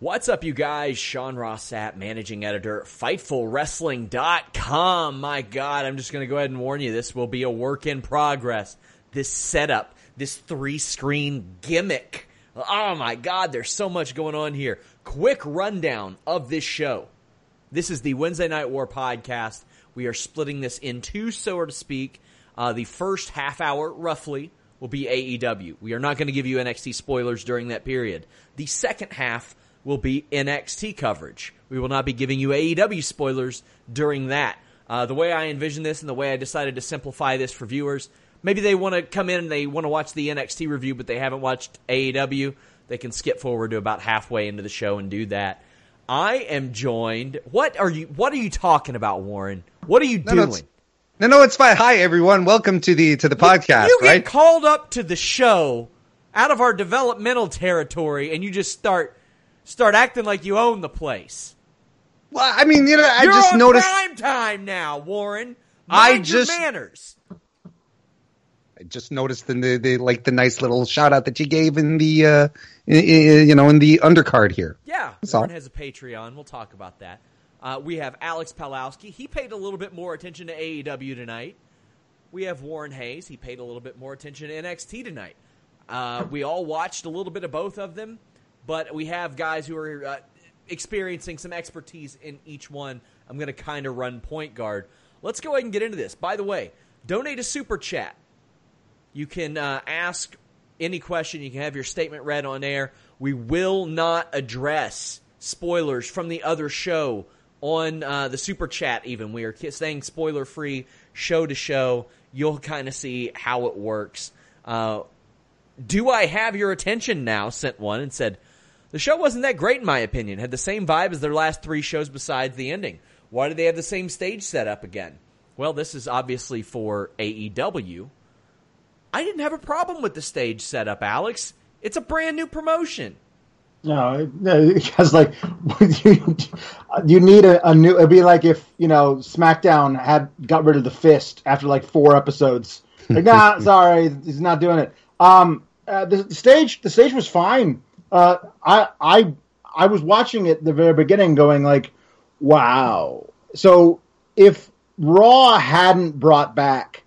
What's up, you guys? Sean Ross Sapp, managing editor, FightfulWrestling.com. My God, I'm just going to go ahead and warn you this will be a work in progress. This setup, this three screen gimmick. Oh my God, there's so much going on here. Quick rundown of this show. This is the Wednesday Night War podcast. We are splitting this in two, so to speak. Uh, the first half hour, roughly, will be AEW. We are not going to give you NXT spoilers during that period. The second half will be NXT coverage. We will not be giving you AEW spoilers during that. Uh, the way I envision this and the way I decided to simplify this for viewers, maybe they want to come in and they want to watch the NXT review, but they haven't watched AEW. They can skip forward to about halfway into the show and do that. I am joined. What are you? What are you talking about, Warren? What are you No, doing? no, No, no, it's fine. Hi, everyone. Welcome to the to the podcast. you get right? called up to the show out of our developmental territory, and you just start start acting like you own the place. well, I mean, you know, I You're just noticed. prime time now, Warren. I Mind your just- manners. I just noticed the, the, the like the nice little shout out that you gave in the uh, i- i- you know in the undercard here. Yeah, That's Warren all. has a Patreon. We'll talk about that. Uh, we have Alex Palowski. He paid a little bit more attention to AEW tonight. We have Warren Hayes. He paid a little bit more attention to NXT tonight. Uh, we all watched a little bit of both of them, but we have guys who are uh, experiencing some expertise in each one. I'm going to kind of run point guard. Let's go ahead and get into this. By the way, donate a super chat. You can uh, ask any question. You can have your statement read on air. We will not address spoilers from the other show on uh, the super chat. Even we are staying spoiler free, show to show. You'll kind of see how it works. Uh, do I have your attention now? Sent one and said the show wasn't that great in my opinion. Had the same vibe as their last three shows besides the ending. Why did they have the same stage setup again? Well, this is obviously for AEW. I didn't have a problem with the stage setup, Alex. It's a brand new promotion. No, no, because like you, you need a, a new. It'd be like if you know SmackDown had got rid of the fist after like four episodes. Like, nah, sorry, he's not doing it. Um, uh, the, the stage, the stage was fine. Uh, I, I, I was watching it the very beginning, going like, wow. So if Raw hadn't brought back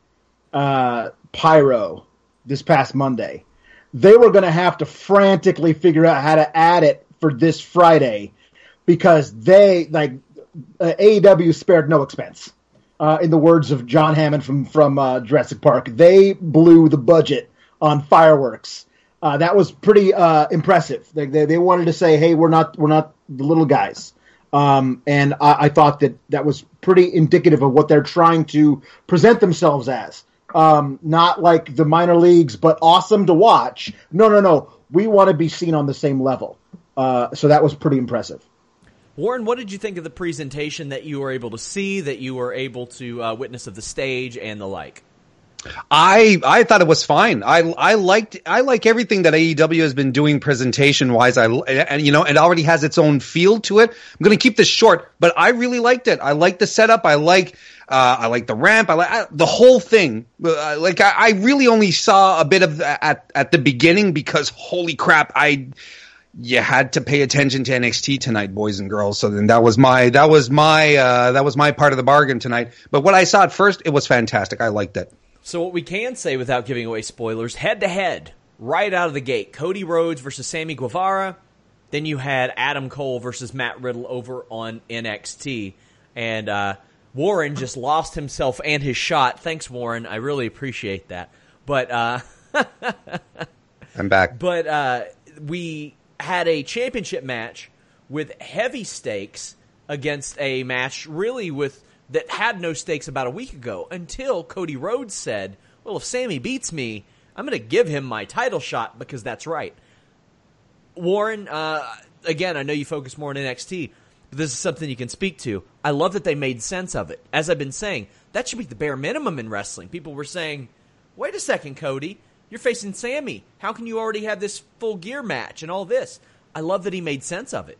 uh, Pyro this past Monday, they were going to have to frantically figure out how to add it for this Friday because they like uh, AEW spared no expense. Uh, in the words of John Hammond from from uh, Jurassic Park, they blew the budget on fireworks. Uh, that was pretty uh, impressive. They, they they wanted to say, "Hey, we're not we're not the little guys," um, and I, I thought that that was pretty indicative of what they're trying to present themselves as. Um, not like the minor leagues, but awesome to watch. No, no, no. We want to be seen on the same level. Uh, so that was pretty impressive. Warren, what did you think of the presentation that you were able to see, that you were able to uh, witness of the stage and the like? I I thought it was fine. I I liked I like everything that AEW has been doing presentation wise. I and you know it already has its own feel to it. I'm going to keep this short, but I really liked it. I like the setup. I like uh, I like the ramp. I like I, the whole thing. Uh, like I, I really only saw a bit of at at the beginning because holy crap, I you had to pay attention to NXT tonight, boys and girls. So then that was my that was my uh, that was my part of the bargain tonight. But what I saw at first, it was fantastic. I liked it. So what we can say without giving away spoilers, head to head, right out of the gate, Cody Rhodes versus Sammy Guevara. Then you had Adam Cole versus Matt Riddle over on NXT, and uh, Warren just lost himself and his shot. Thanks, Warren. I really appreciate that. But uh, I'm back. But uh, we had a championship match with heavy stakes against a match really with that had no stakes about a week ago until Cody Rhodes said, "Well, if Sammy beats me, I'm going to give him my title shot because that's right." Warren, uh, again, I know you focus more on NXT, but this is something you can speak to. I love that they made sense of it. As I've been saying, that should be the bare minimum in wrestling. People were saying, "Wait a second, Cody, you're facing Sammy. How can you already have this full gear match and all this?" I love that he made sense of it.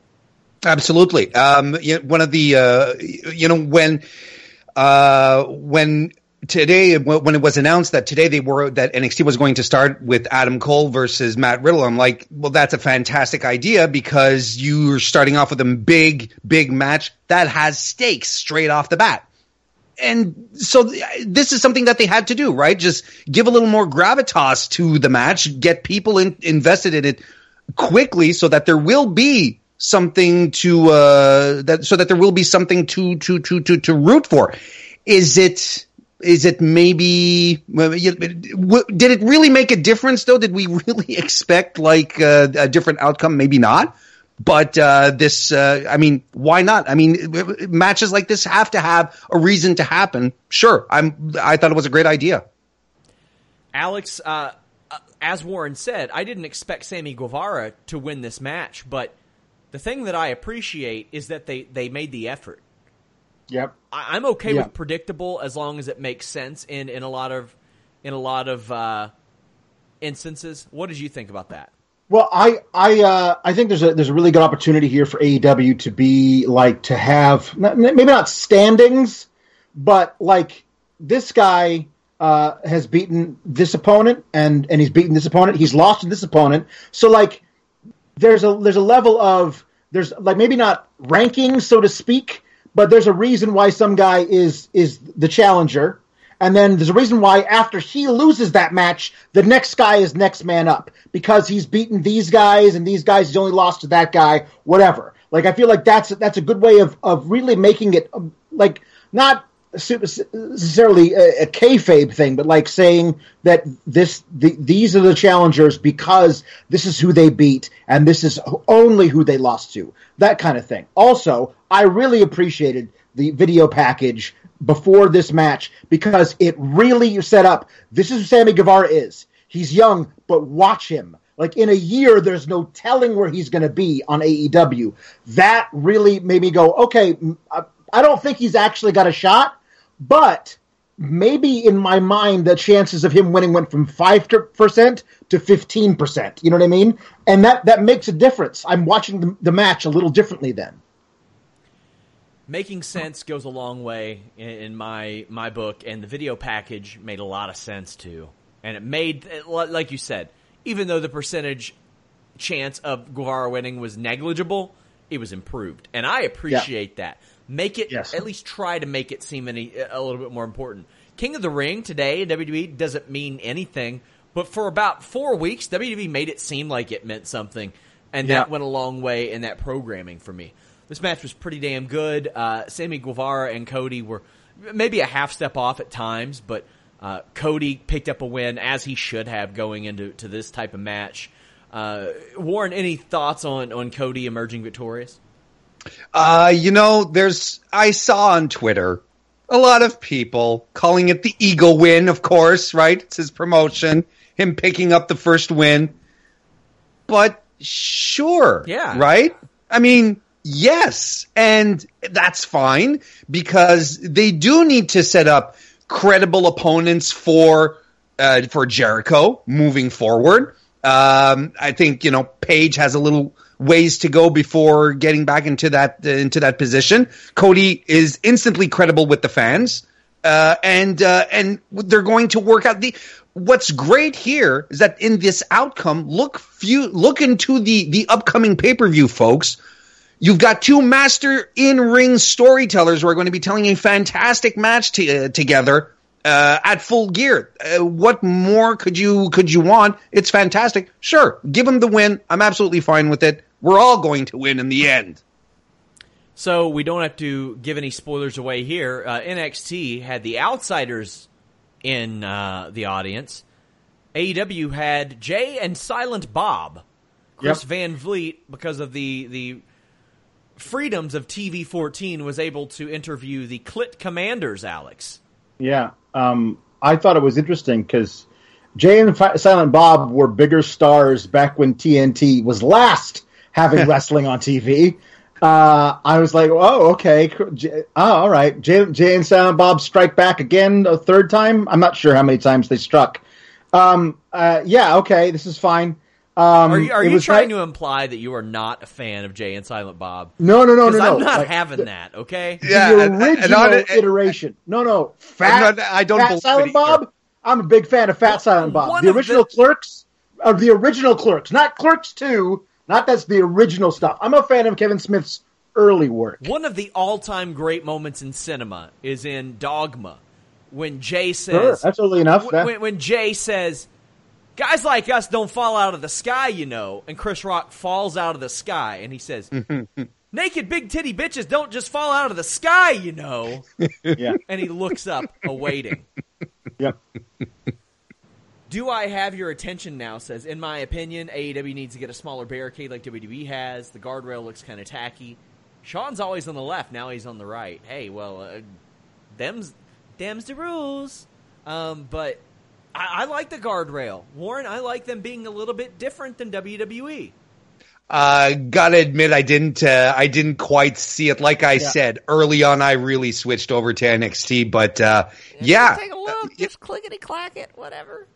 Absolutely. Um, you know, one of the, uh, you know, when, uh, when today, when it was announced that today they were, that NXT was going to start with Adam Cole versus Matt Riddle, I'm like, well, that's a fantastic idea because you're starting off with a big, big match that has stakes straight off the bat. And so this is something that they had to do, right? Just give a little more gravitas to the match, get people in, invested in it quickly so that there will be something to uh, that so that there will be something to to to to to root for. Is it is it maybe did it really make a difference though? Did we really expect like uh, a different outcome? Maybe not. But uh, this, uh, I mean, why not? I mean, matches like this have to have a reason to happen. Sure, I'm. I thought it was a great idea. Alex, uh, uh, as Warren said, I didn't expect Sammy Guevara to win this match, but the thing that I appreciate is that they, they made the effort. Yep. I, am okay yep. with predictable as long as it makes sense in, in a lot of in a lot of uh, instances. What did you think about that? Well, I I uh, I think there's a there's a really good opportunity here for AEW to be like to have maybe not standings, but like this guy uh, has beaten this opponent and and he's beaten this opponent. He's lost to this opponent. So like there's a there's a level of there's like maybe not ranking so to speak, but there's a reason why some guy is is the challenger, and then there's a reason why after he loses that match, the next guy is next man up because he's beaten these guys and these guys he's only lost to that guy, whatever. Like I feel like that's that's a good way of of really making it like not necessarily a, a kayfabe thing, but like saying that this the, these are the challengers because this is who they beat and this is only who they lost to. That kind of thing. Also, I really appreciated the video package before this match because it really set up this is who Sammy Guevara is. He's young, but watch him. Like in a year, there's no telling where he's going to be on AEW. That really made me go, okay, uh, I don't think he's actually got a shot, but maybe in my mind the chances of him winning went from 5% to 15% you know what i mean? And that that makes a difference. I'm watching the, the match a little differently then. Making sense goes a long way in, in, my my book and the video package made a lot of sense too. And it made like you said even though the percentage chance of Guevara winning was negligible it was improved. And i appreciate yeah. that Make it yes. at least try to make it seem any a little bit more important. King of the Ring today in WWE doesn't mean anything, but for about four weeks, WWE made it seem like it meant something, and yeah. that went a long way in that programming for me. This match was pretty damn good. Uh, Sammy Guevara and Cody were maybe a half step off at times, but uh, Cody picked up a win as he should have going into to this type of match. Uh, Warren, any thoughts on on Cody emerging victorious? Uh, you know, there's I saw on Twitter a lot of people calling it the Eagle win, of course, right? It's his promotion, him picking up the first win. But sure, yeah, right? I mean, yes, and that's fine because they do need to set up credible opponents for uh, for Jericho moving forward. Um, I think you know Page has a little ways to go before getting back into that uh, into that position. Cody is instantly credible with the fans, uh, and uh, and they're going to work out the. What's great here is that in this outcome, look few look into the the upcoming pay per view, folks. You've got two master in ring storytellers who are going to be telling a fantastic match t- uh, together uh, at full gear. Uh, what more could you could you want? It's fantastic. Sure, give them the win. I'm absolutely fine with it. We're all going to win in the end. So we don't have to give any spoilers away here. Uh, NXT had the outsiders in uh, the audience. AEW had Jay and Silent Bob. Chris Yep. Van Vliet, because of the the freedoms of TV 14, was able to interview the Clit Commanders. Alex. Yeah, um, I thought it was interesting because Jay and Fi- Silent Bob were bigger stars back when TNT was last having wrestling on TV. Uh, I was like, oh, okay, J- oh, all right. Jay, Jay and Silent Bob strike back again a third time. I'm not sure how many times they struck. Um, uh, yeah, okay, this is fine. Um, Are you, are you trying ni- to imply that you are not a fan of Jay and Silent Bob? No, no, no, no, no. I'm not Like, having that. Okay. Yeah, the and- and original on it- iteration. No, no, fat. not- I don't fat Silent it Bob. I'm a big fan of Fat Silent Bob. one The original the- Clerks, of the original Clerks, not Clerks Two. Not that's the original stuff. I'm a fan of Kevin Smith's early work. One of the all-time great moments in cinema is in Dogma, when Jay says, that's early enough. when, when- when Jay says, "Guys like us don't fall out of the sky," you know, and Chris Rock falls out of the sky, and he says, "Naked big titty bitches don't just fall out of the sky, you know," yeah, and he looks up, awaiting. yep. Do I have your attention now? Says, in my opinion, AEW needs to get a smaller barricade like WWE has. The guardrail looks kind of tacky. Sean's always on the left. Now he's on the right. Hey, well, uh, them's them's the rules. Um, but I, I like the guardrail, Warren. I like them being a little bit different than. WWE. Uh, gotta admit, I didn't. Uh, I didn't quite see it. Like I said early on, I really switched over to NXT. But uh, yeah, take a look, just clickety clack it, whatever.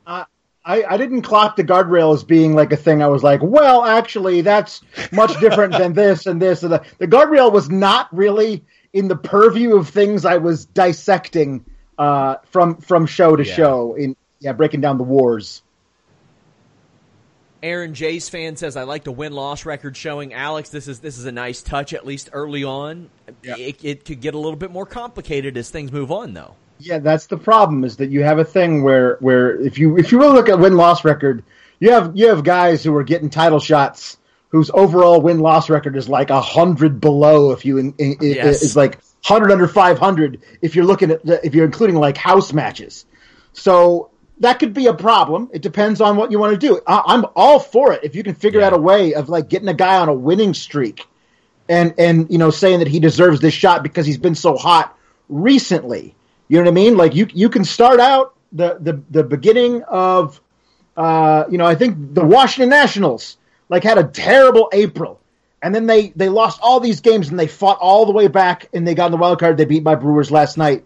I, I didn't clock the guardrail as being like a thing. I was like, well, actually, that's much different than this and this and that. The guardrail was not really in the purview of things I was dissecting uh, from from show to Yeah. show. In yeah, breaking down the wars. Aaron Jay's fan says, "I like the win loss record showing." Alex, this is this is a nice touch, at least early on. It, it could get a little bit more complicated as things move on, though. Yeah, that's the problem is that you have a thing where where if you if you really look at win loss record, you have you have guys who are getting title shots whose overall win loss record is like a hundred below if you in, in, Yes. is like hundred under five hundred if you're looking at the, if you're including like house matches. So that could be a problem. It depends on what you want to do. I, I'm all for it if you can figure Yeah. out a way of like getting a guy on a winning streak and and you know saying that he deserves this shot because he's been so hot recently. You know what I mean? Like you you can start out the the the beginning of uh you know I think the Washington Nationals like had a terrible April. And then they they lost all these games and they fought all the way back and they got in the wild card. They beat my Brewers last night.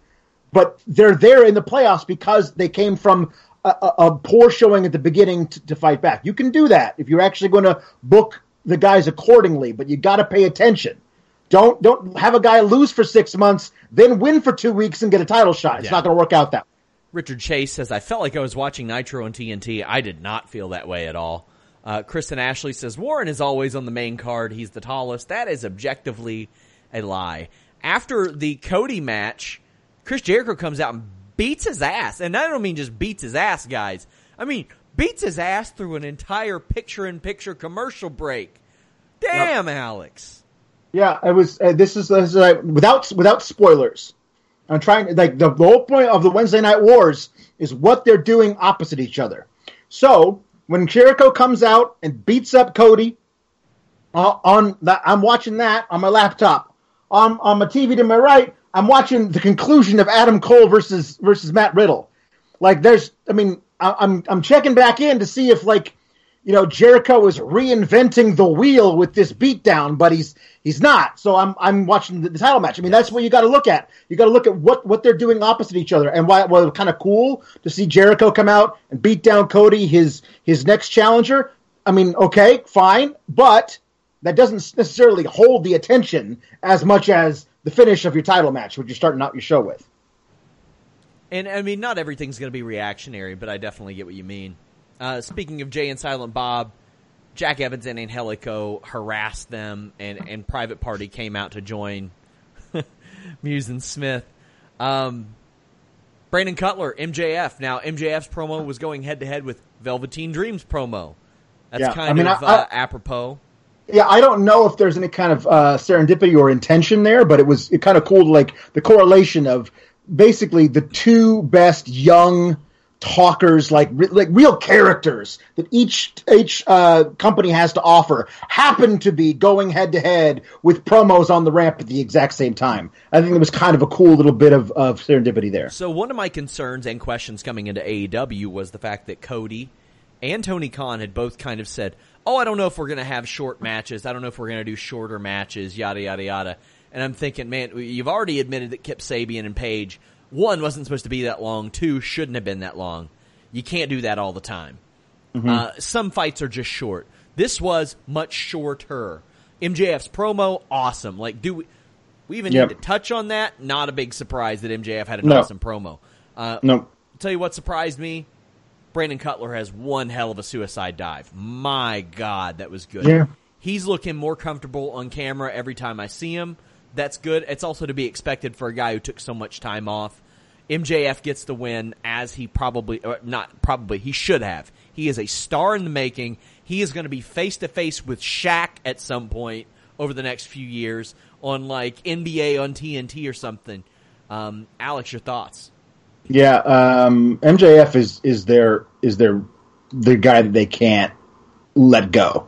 But they're there in the playoffs because they came from a, a, poor showing at the beginning to, to fight back. You can do that if you're actually going to book the guys accordingly, but you got to pay attention. Don't don't have a guy lose for six months, then win for two weeks and get a title shot. It's Yeah. not going to work out that. way. Richard Chase says, I felt like I was watching Nitro on TNT. I did not feel that way at all. Uh, Kristen Ashley says, Warren is always on the main card. He's the tallest. That is objectively a lie. After the Cody match, Chris Jericho comes out and beats his ass. And I don't mean just beats his ass, guys. I mean, beats his ass through an entire picture in picture commercial break. Damn, Alex. Yeah, it was. Uh, this is, this is uh, without without spoilers. I'm trying like the, the whole point of the Wednesday Night Wars is what they're doing opposite each other. So when Jericho comes out and beats up Cody uh, on that, I'm watching that on my laptop. On on my TV to my right, I'm watching the conclusion of Adam Cole versus versus Matt Riddle. Like there's, I mean, I, I'm I'm checking back in to see if like you know, Jericho is reinventing the wheel with this beatdown, but he's he's not. So I'm I'm watching the, the title match. I mean, that's what you got to look at. You got to look at what what they're doing opposite each other, and why well, it was kind of cool to see Jericho come out and beat down Cody, his his next challenger. I mean, okay, fine, but that doesn't necessarily hold the attention as much as the finish of your title match, which you're starting out your show with. And I mean, not everything's going to be reactionary, but I definitely get what you mean. Uh, speaking of Jay and Silent Bob, Jack Evans and Angelico harassed them, and, and Private Party came out to join Mewes and Smith. Um, Brandon Cutler, MJF. Now, MJF's promo was going head to head with Velveteen Dreams promo. That's Yeah, kind I mean, of I- uh, apropos. Yeah, I don't know if there's any kind of uh, serendipity or intention there, but it was it kind of cool, like the correlation of basically the two best young talkers, like re- like real characters that each each uh, company has to offer, happen to be going head to head with promos on the ramp at the exact same time. I think it was kind of a cool little bit of, of serendipity there. So one of my concerns and questions coming into AEW was the fact that Cody and Tony Khan had both kind of said, "Oh, I don't know if we're going to have short matches. I don't know if we're going to do shorter matches. Yada yada yada." And I'm thinking, man, you've already admitted that Kip Sabian and Page one wasn't supposed to be that long. Two shouldn't have been that long. You can't do that all the time. Uh, some fights are just short. This was much shorter. MJF's promo, awesome. Like, do we, we even Yep. need to touch on that? Not a big surprise that MJF had an No. awesome promo. Uh, No, tell you what surprised me. Brandon Cutler has one hell of a suicide dive. My God, that was good. Yeah. He's looking more comfortable on camera every time I see him. That's good. It's also to be expected for a guy who took so much time off. MJF gets the win as he probably, or not probably, he should have. He is a star in the making. He is going to be face to face with Shaq at some point over the next few years on like NBA on TNT or something. Um, Alex, your thoughts? Yeah, um, MJF is is their is their the guy that they can't let go.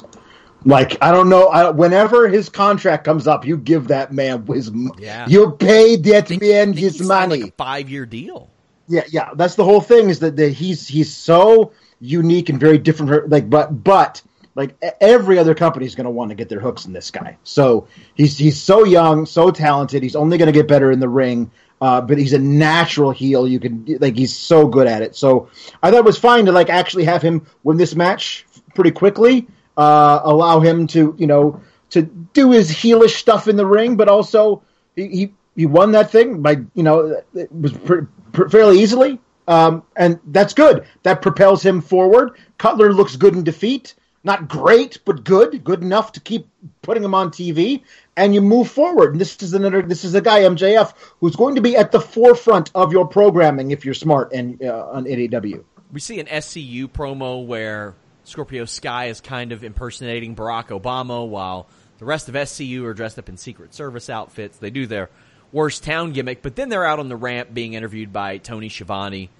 Like I don't know. I, whenever his contract comes up, you give that man his. Yeah. You pay that think- man his money. like a five year deal. Yeah, yeah. That's the whole thing. Is that the, he's he's so unique and very different. Like, but but like every other company is going to want to get their hooks in this guy. So he's he's so young, so talented. He's only going to get better in the ring. Uh, but he's a natural heel. You can like he's so good at it. So I thought it was fine to like actually have him win this match pretty quickly. Uh, allow him to you know to do his heelish stuff in the ring, but also he he, he won that thing by you know it was pr- pr- fairly easily, um, and that's good. That propels him forward. Cutler looks good in defeat, not great, but good, good enough to keep putting him on TV, and you move forward. And this is another. This is a guy MJF who's going to be at the forefront of your programming if you're smart and uh, on AEW. We see an SCU promo where Scorpio Sky is kind of impersonating Barack Obama while the rest of SCU are dressed up in Secret Service outfits. They do their worst town gimmick, but then they're out on the ramp being interviewed by Tony Schiavone.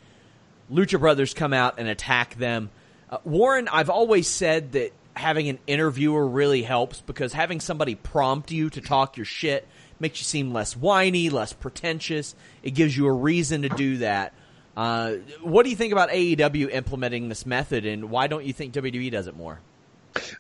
Lucha Brothers come out and attack them. Uh, Warren, I've always said that having an interviewer really helps because having somebody prompt you to talk your shit makes you seem less whiny, less pretentious. It gives you a reason to do that. Uh, what do you think about AEW implementing this method, and why don't you think WWE does it more?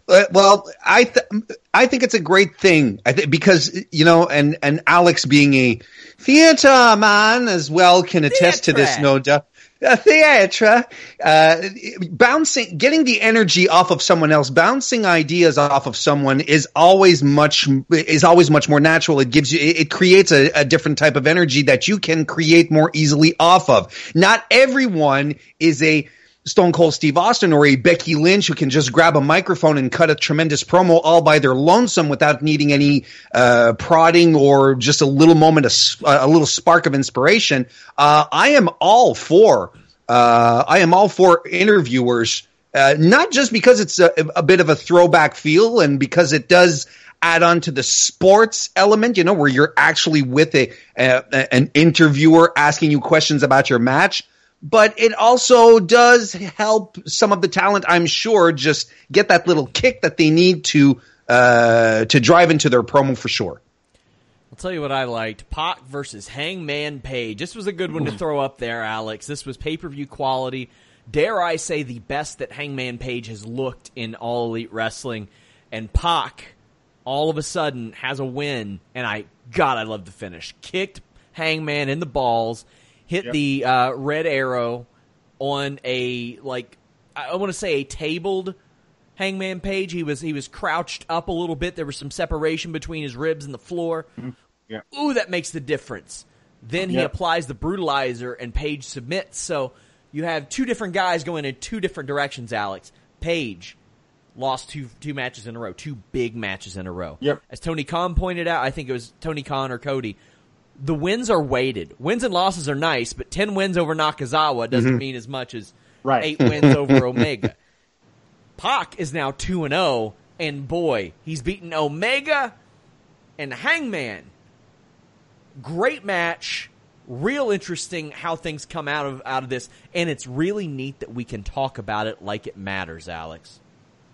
Uh, well, I th- I think it's a great thing. I think because you know, and and Alex being a theater man as well can attest to this, no doubt. Uh, theatre, uh, bouncing, getting the energy off of someone else, bouncing ideas off of someone is always much is always much more natural. It gives you, it, it creates a, a different type of energy that you can create more easily off of. Not everyone is a Stone Cold Steve Austin or a Becky Lynch who can just grab a microphone and cut a tremendous promo all by their lonesome without needing any uh, prodding or just a little moment, of, s- a little spark of inspiration. Uh, I am all for. Uh, I am all for interviewers, uh, not just because it's a, a bit of a throwback feel and because it does add on to the sports element, you know, where you're actually with a, a an interviewer asking you questions about your match but it also does help some of the talent, I'm sure, just get that little kick that they need to uh, to drive into their promo for sure. I'll tell you what I liked: Pac versus Hangman Page. This was a good one to throw up there, Alex. This was pay per view quality. dare I say, the best that Hangman Page has looked in All Elite Wrestling. And Pac, all of a sudden, has a win, and I, God, I love the finish. Kicked Hangman in the balls, hit Yep. the uh, red arrow on a like I want to say a tabled Hangman Page. He was he was crouched up a little bit. There was some separation between his ribs and the floor. Yeah. Ooh, that makes the difference. Then he Yep. applies the brutalizer and Page submits. So you have two different guys going in two different directions, Alex. Page lost two two matches in a row, two big matches in a row. Yep. As Tony Khan pointed out, I think it was Tony Khan or Cody. The wins are weighted. Wins and losses are nice, but ten wins over Nakazawa doesn't mm-hmm. mean as much as Right. eight wins over Omega. Pac is now two and zero, and boy, he's beaten Omega and Hangman. Great match, real interesting how things come out of out of this, and it's really neat that we can talk about it like it matters, Alex.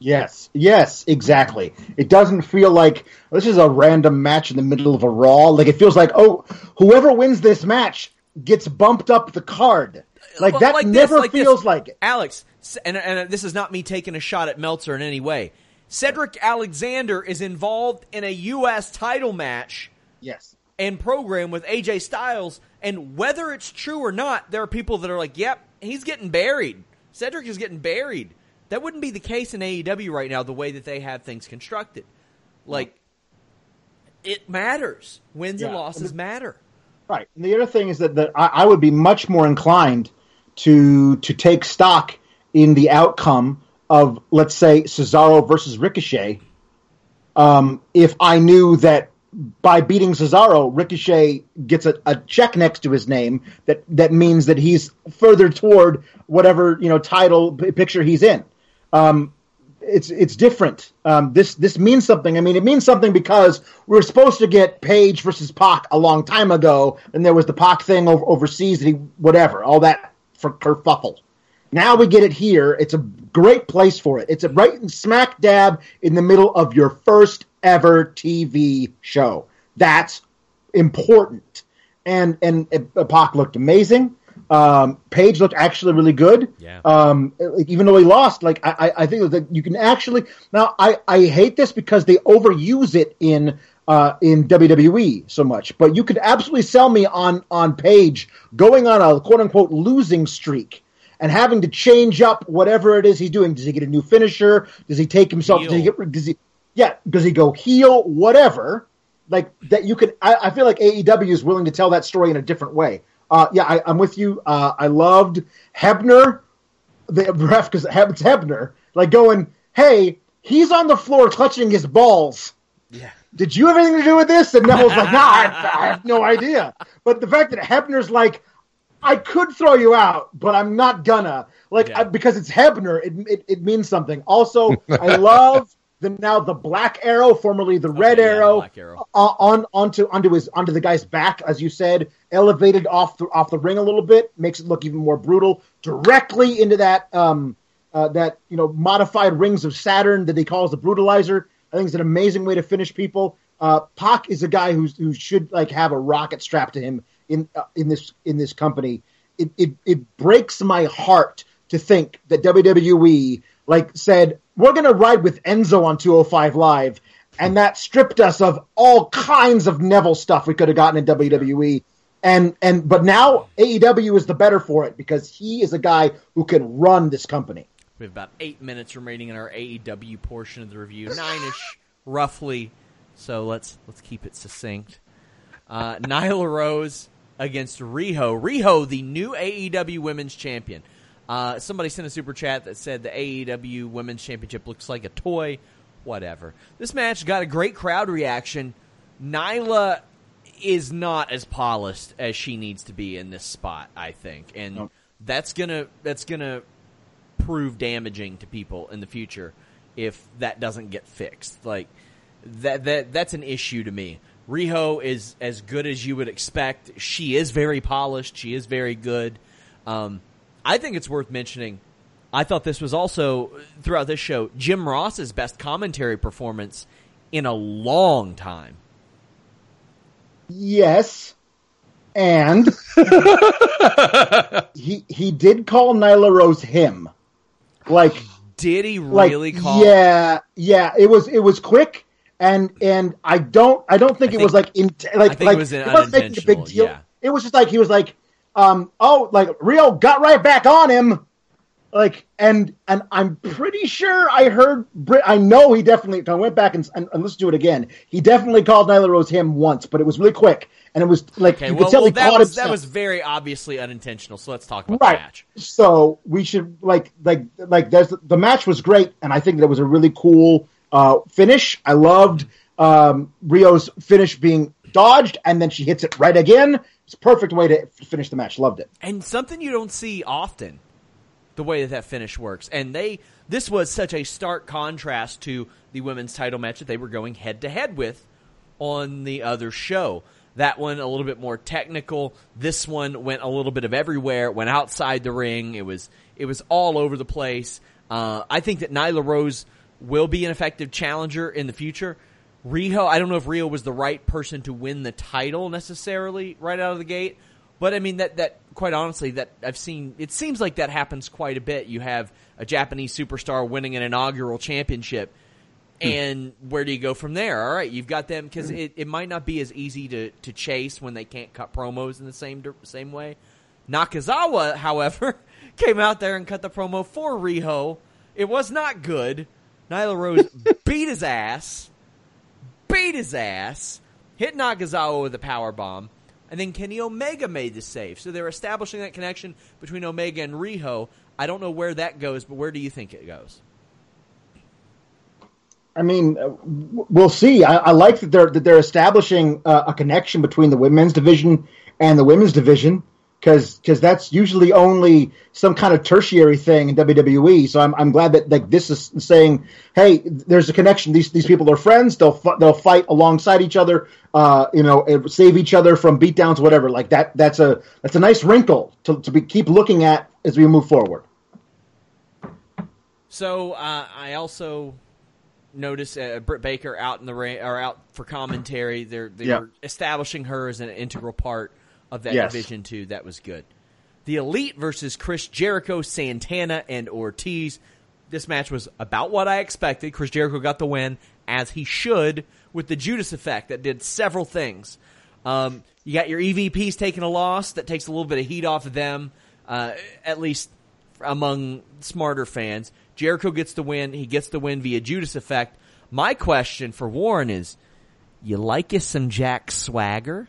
Yes, yes, exactly. It doesn't feel like this is a random match in the middle of a Raw. Like it feels like, oh, whoever wins this match gets bumped up the card. Like Well, that like this, never like this. feels like it. Alex, and, and this is not me taking a shot at Meltzer in any way. Cedric Alexander is involved in a U.S. title match Yes. and program with AJ Styles, and whether it's true or not, there are people that are like, "Yep, he's getting buried. Cedric is getting buried." That wouldn't be the case in AEW right now, the way that they have things constructed. Like, it matters. Wins and Yeah. losses matter. Right. And the other thing is that, that I, I would be much more inclined to to take stock in the outcome of, let's say, Cesaro versus Ricochet, um, if I knew that by beating Cesaro, Ricochet gets a, a check next to his name that that means that he's further toward whatever you know title picture he's in. Um, it's it's different. Um, this this means something. I mean, it means something because we were supposed to get Page versus Pac a long time ago, and there was the Pac thing over, overseas, and he whatever, all that for kerfuffle. Now we get it here. It's a great place for it. It's right smack dab in the middle of your first ever TV show. That's important. And and uh, Pac looked amazing. Um, Page looked actually really good. Yeah. Um, even though he lost, like I, I think that you can actually now I I hate this because they overuse it in uh, in WWE so much, but you could absolutely sell me on on Page going on a quote unquote losing streak and having to change up whatever it is he's doing. Does he get a new finisher? Does he take himself? Does he get? Does he? Yeah. Does he go heel? Whatever. Like that, you could. I, I feel like AEW is willing to tell that story in a different way. Uh, yeah, I, I'm with you. Uh, I loved Hebner, the ref, because it's Hebner, like going, "Hey, he's on the floor clutching his balls." Yeah. did you have anything to do with this? And Neville's like, no, I have, I have no idea. But the fact that Hebner's like, I could throw you out, but I'm not gonna. Like, Yeah. I, because it's Hebner, it, it, it means something. Also, I love the now the black arrow, formerly the red yeah, arrow, Black Arrow. uh, on onto onto his onto the guy's back, as you said, elevated off the off the ring a little bit, makes it look even more brutal. Directly into that um uh, that you know modified rings of Saturn that he calls the brutalizer. I think it's an amazing way to finish people. Uh, Pac is a guy who's who should like have a rocket strapped to him in uh, in this in this company. It, it it breaks my heart to think that WWE like said we're going to ride with Enzo on 205 Live, and that stripped us of all kinds of Neville stuff we could have gotten in WWE. And and but now AEW is the better for it because he is a guy who can run this company. We have about eight minutes remaining in our AEW portion of the review, nine-ish, roughly. So let's let's keep it succinct. Uh, Nyla Rose against Riho. Riho, the new AEW Women's Champion. Uh, somebody sent a super chat that said the AEW Women's Championship looks like a toy. Whatever. This match got a great crowd reaction. Nyla is not as polished as she needs to be in this spot, I think, and Nope. that's gonna that's gonna prove damaging to people in the future if that doesn't get fixed. Like that that that's an issue to me. Riho is as good as you would expect. She is very polished. She is very good. Um, I think it's worth mentioning. I thought this was also throughout this show Jim Ross's best commentary performance in a long time. Yes. and he he did call Nyla Rose him, like Did he like really call? yeah yeah it was it was quick and and I don't I don't think I it think- was like in like think it was wasn't making a big deal. yeah. It was just like he was like um oh like Riho got right back on him like and and I'm pretty sure I heard Brit I know he definitely I went back and, and, and let's do it again. He definitely called Nyla Rose him once, but it was really quick and it was like Okay, you well, could tell well he that caught was that was very obviously unintentional. So let's talk about right. the match. So we should like like like there's the match was great, and I think that was a really cool uh, finish. I loved um, Riho's finish being dodged, and then she hits it right again. It's a perfect way to finish the match. Loved it. and something you don't see often the way that that finish works. And they this was such a stark contrast to the women's title match that they were going head to head with on the other show. That one a little bit more technical. This one went a little bit of everywhere went outside the ring. It was it was all over the place. Uh, i think that nyla rose will be an effective challenger in the future Riho, I don't know if Riho was the right person to win the title necessarily right out of the gate, but I mean that that quite honestly that I've seen it seems like that happens quite a bit. You have a Japanese superstar winning an inaugural championship hmm. and where do you go from there? All right, you've got them because it, it might not be as easy to, to chase when they can't cut promos in the same same way. Nakazawa, however, came out there and cut the promo for Riho. It was not good. Nyla Rose beat his ass, beat his ass, hit Nakazawa with a power bomb, and then Kenny Omega made the save. So they're establishing that connection between Omega and Riho. I don't know where that goes, but where do you think it goes? I mean, uh, we'll see. I, I like that they're that they're establishing uh, a connection between the women's division and the women's division because because that's usually only some kind of tertiary thing in WWE. So I'm I'm glad that like this is saying, hey, there's a connection. These these people are friends. They'll they'll fight alongside each other. Uh, you know, save each other from beatdowns, whatever. Like that. That's a that's a nice wrinkle to to be, keep looking at as we move forward. So uh, I also noticed uh, Britt Baker out in the ring or out for commentary. They're they Yeah. establishing her as an integral part of that Yes. division too. That was good. The Elite versus Chris Jericho, Santana, and Ortiz. This match was about what I expected. Chris Jericho got the win, as he should, with the Judas effect that did several things. Um, you got your EVPs taking a loss that takes a little bit of heat off of them, uh, at least among smarter fans. Jericho gets the win. He gets the win via Judas effect. My question for Warren is, you like you some Jack Swagger?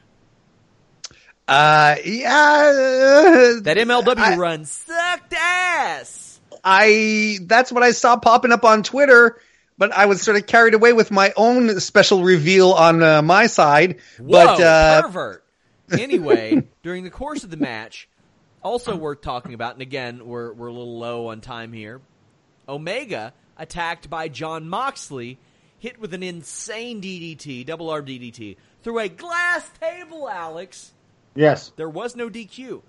Uh, yeah. That MLW I- run sucked ass. I that's what I saw popping up on Twitter, but I was sort of carried away with my own special reveal on uh, my side. Whoa, but uh, pervert. Anyway, during the course of the match, also worth talking about, and again, we're we're a little low on time here. Omega attacked by Jon Moxley, hit with an insane DDT, double arm DDT, through a glass table. Alex, Yes. there was no DQ.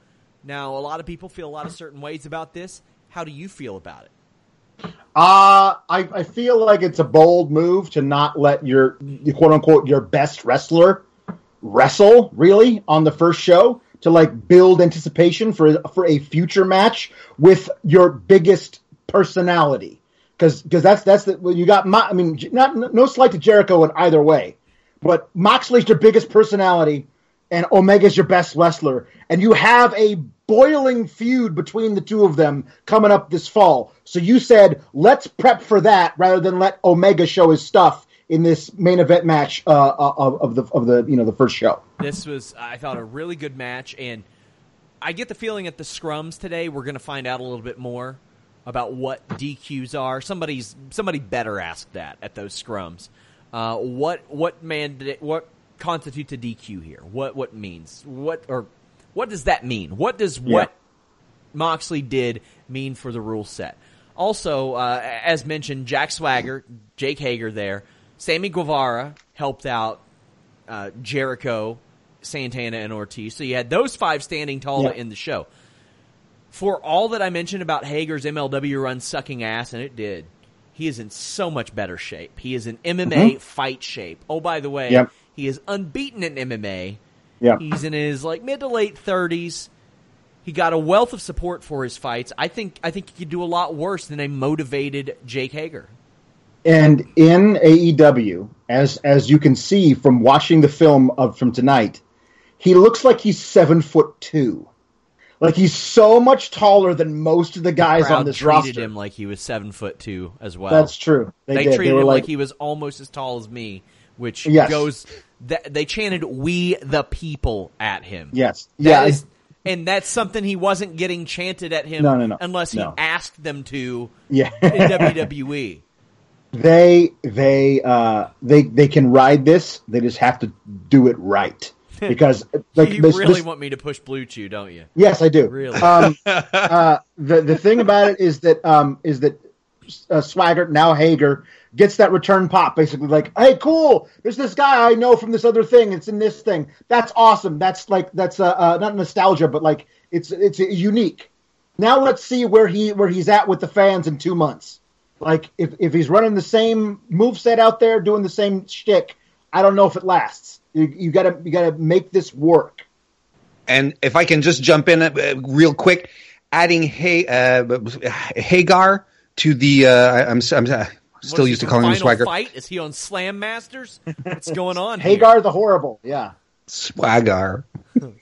Now, a lot of people feel a lot of certain ways about this. How do you feel about it? Uh, I, I feel like it's a bold move to not let your quote unquote your best wrestler wrestle really on the first show to like build anticipation for for a future match with your biggest personality because because that's that's the well, you got Mo- I mean not no slight to Jericho in either way but Moxley's your biggest personality and Omega's your best wrestler, and you have a boiling feud between the two of them coming up this fall. So you said, let's prep for that rather than let Omega show his stuff in this main event match uh, of, of the of the you know the first show. This was, I thought, a really good match, and I get the feeling at the scrums today we're going to find out a little bit more about what DQs are. Somebody's somebody better ask that at those scrums. Uh, what what man what constitutes a DQ here? What what means what or what does that mean? What does what Moxley did mean for the rule set? Also, uh, as mentioned, Jack Swagger, Jake Hager there, Sammy Guevara helped out uh, Jericho, Santana, and Ortiz. So you had those five standing tall Yeah. in the show. For all that I mentioned about Hager's MLW run sucking ass, and it did, he is in so much better shape. He is in MMA fight shape. Oh, by the way, Yep. He is unbeaten in MMA. Yeah. He's in his like mid to late thirties. He got a wealth of support for his fights. I think I think he could do a lot worse than a motivated Jake Hager. And in AEW, as as you can see from watching the film of from tonight, he looks like he's seven foot two. Like he's so much taller than most of the guys Crowd on this treated roster. him like he was seven foot two as well. That's true. They, did. treated were him like, like he was almost as tall as me, which Yes. goes. Th- they chanted "We the People" at him. yes, That yeah. is- and that's something he wasn't getting chanted at him. No, no, no. unless he No. asked them to yeah. in. WWE. they they uh they they can ride this. They just have to do it right because like you this, really this- want me to push Blue Chew, don't you? Yes, I do. Really? Um, uh, the the thing about it is that um, is that uh, Swagger now Hager gets that return pop, basically like, hey, cool. There's this guy I know from this other thing. It's in this thing. That's awesome. That's like that's uh, uh, not nostalgia, but like it's it's unique. Now let's see where he where he's at with the fans in two months. Like if if he's running the same move set out there, doing the same shtick, I don't know if it lasts. You, you gotta you gotta make this work. And if I can just jump in uh, real quick, adding hey, uh, Hager to the, uh, I'm, I'm still is used to calling him Final Swagger. Fight? Is he on Slam Masters? What's going on? here? Hagar the horrible, yeah. Swagger. um,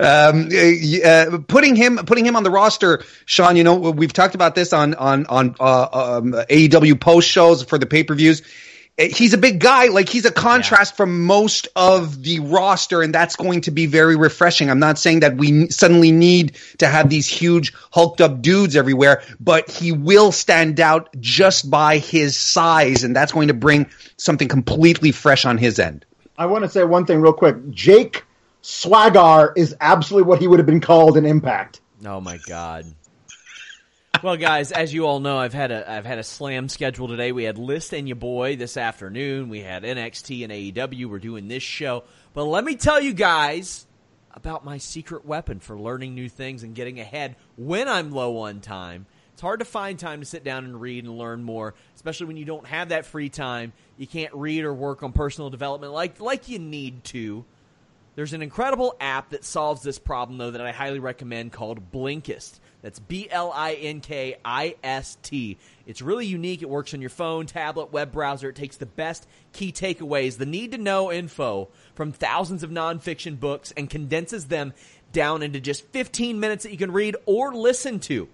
uh, putting him putting him on the roster, Sean. You know we've talked about this on on on uh, um, AEW post shows for the pay per views. Eh, he's a big guy, like he's a contrast from most of the roster, and that's going to be very refreshing. I'm not saying that we suddenly need to have these huge hulked up dudes everywhere, but he will stand out just by his size, and that's going to bring something completely fresh on his end. I want to say one thing real quick. Jake Swagger is absolutely what he would have been called in Impact. Oh my god. Well, guys, as you all know, I've had a I've had a slam schedule today. We had List and your boy this afternoon. We had NXT and AEW. We're doing this show, but let me tell you guys about my secret weapon for learning new things and getting ahead when I'm low on time. It's hard to find time to sit down and read and learn more, especially when you don't have that free time. You can't read or work on personal development like like you need to. There's an incredible app that solves this problem, though, that I highly recommend called Blinkist. That's B L I N K I S T. It's really unique. It works on your phone, tablet, web browser. It takes the best key takeaways, the need to know info from thousands of nonfiction books, and condenses them down into just 15 minutes that you can read or listen to.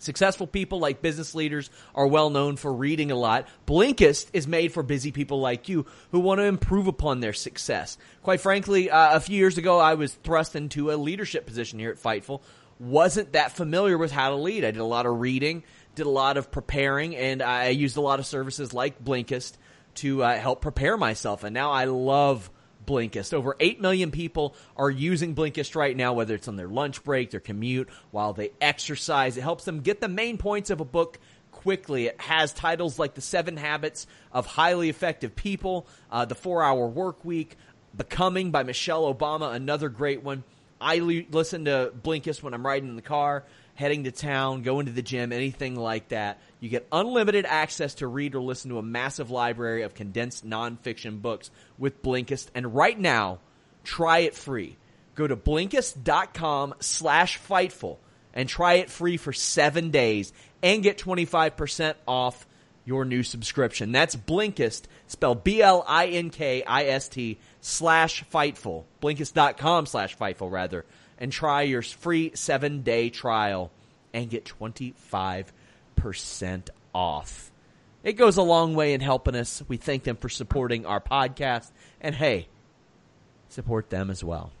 Successful people like business leaders are well known for reading a lot. Blinkist is made for busy people like you who want to improve upon their success. Quite frankly, uh, a few years ago, I was thrust into a leadership position here at Fightful. Wasn't that familiar with how to lead. I did a lot of reading, did a lot of preparing, and I used a lot of services like Blinkist to uh, help prepare myself. And now I love Blinkist. Over 8 million people are using Blinkist right now, whether it's on their lunch break, their commute, while they exercise. It helps them get the main points of a book quickly. It has titles like The Seven Habits of Highly Effective People, uh, The Four Hour Work Week, Becoming by Michelle Obama, another great one. I li- listen to Blinkist when I'm riding in the car, heading to town, going to the gym, anything like that. You get unlimited access to read or listen to a massive library of condensed nonfiction books with Blinkist. And right now, try it free. Go to Blinkist.com slash Fightful and try it free for seven days and get 25% off your new subscription. That's Blinkist, spelled B-L-I-N-K-I-S-T slash Fightful. Blinkist.com slash Fightful, rather. And try your free seven-day trial and get 25% off. It goes a long way in helping us. We thank them for supporting our podcast. And hey, support them as well.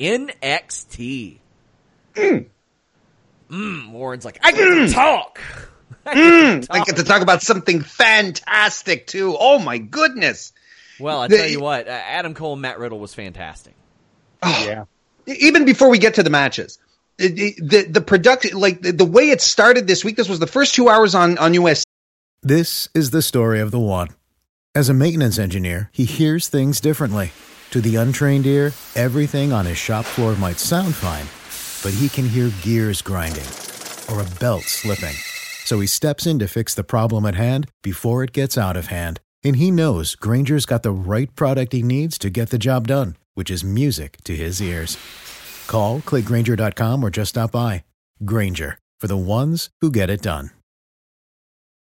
NXT. Mm, hmm, Warren's like, I get to hmm. talk. I get to hmm. I get to talk about something fantastic too. Oh my goodness! Well, I The- tell you what, uh, Adam Cole and Matt Riddle was fantastic. Yeah. Even before we get to the matches, it- it- the the production, like the, the way it started this week, this was the first two hours on on US. This is the story of the one. As a maintenance engineer, he hears things differently. To the untrained ear, everything on his shop floor might sound fine, but he can hear gears grinding or a belt slipping. So he steps in to fix the problem at hand before it gets out of hand. And he knows Grainger's got the right product he needs to get the job done, which is music to his ears. Call, clickgrainger.com, or just stop by. Granger, for the ones who get it done.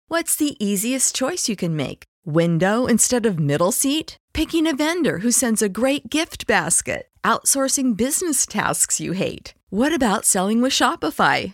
What's the easiest choice you can make? Window instead of middle seat? Picking a vendor who sends a great gift basket? Outsourcing business tasks you hate? What about selling with Shopify?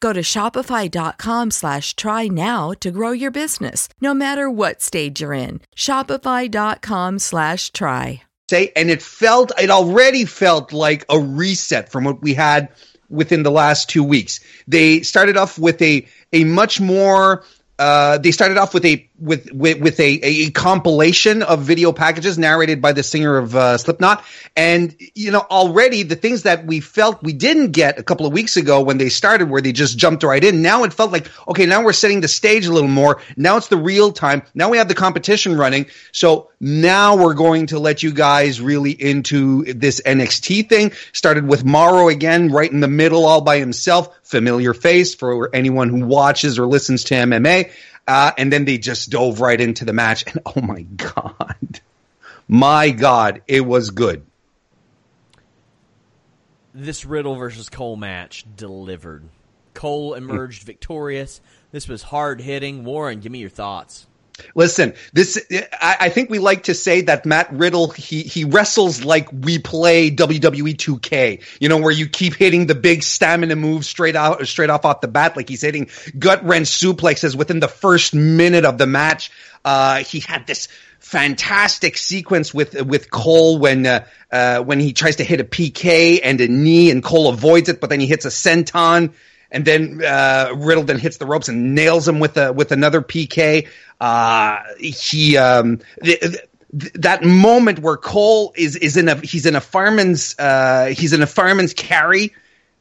Go to shopify.com slash try now to grow your business, no matter what stage you're in. Shopify.com slash try. say, and it felt, it already felt like a reset from what we had within the last two weeks. They started off with a a much more. Uh, they started off with a with with, with a, a compilation of video packages narrated by the singer of uh, Slipknot, and you know already the things that we felt we didn't get a couple of weeks ago when they started, where they just jumped right in. Now it felt like okay, now we're setting the stage a little more. Now it's the real time. Now we have the competition running. So now we're going to let you guys really into this NXT thing. Started with Mauro again, right in the middle, all by himself. Familiar face for anyone who watches or listens to MMA. Uh, and then they just dove right into the match. And oh my God. My God, it was good. This Riddle versus Cole match delivered. Cole emerged victorious. This was hard hitting. Warren, give me your thoughts. Listen, this I, I think we like to say that Matt Riddle he he wrestles like we play WWE 2K. You know, where you keep hitting the big stamina moves straight out straight off off the bat, like he's hitting gut wrench suplexes within the first minute of the match. Uh, he had this fantastic sequence with with Cole when uh, uh, when he tries to hit a PK and a knee, and Cole avoids it, but then he hits a senton and then uh, Riddle then hits the ropes and nails him with a with another PK. Uh, he um, th- th- that moment where Cole is is in a he's in a fireman's uh, he's in a fireman's carry.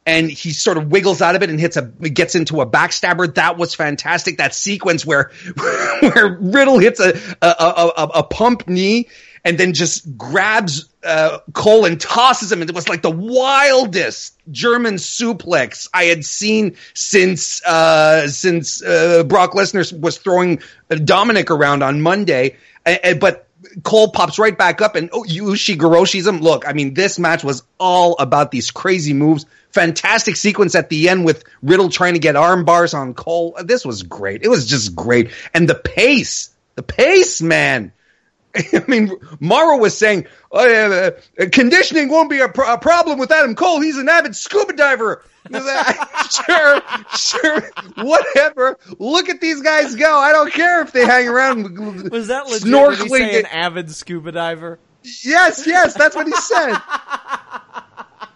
And he sort of wiggles out of it and hits a gets into a backstabber. That was fantastic. That sequence where where Riddle hits a a, a, a, a pump knee and then just grabs uh, Cole and tosses him. And it was like the wildest German suplex I had seen since uh, since uh, Brock Lesnar was throwing Dominic around on Monday. but Cole pops right back up and oh, Ushigoroshi's him. Look, I mean, this match was all about these crazy moves. Fantastic sequence at the end with Riddle trying to get arm bars on Cole. This was great. It was just great. And the pace, the pace, man. I mean, Mauro was saying oh, uh, conditioning won't be a, pro- a, problem with Adam Cole. He's an avid scuba diver. sure, sure, whatever. Look at these guys go. I don't care if they hang around. Was that legit? Snorkeling? Did he say an avid scuba diver? Yes, yes, that's what he said.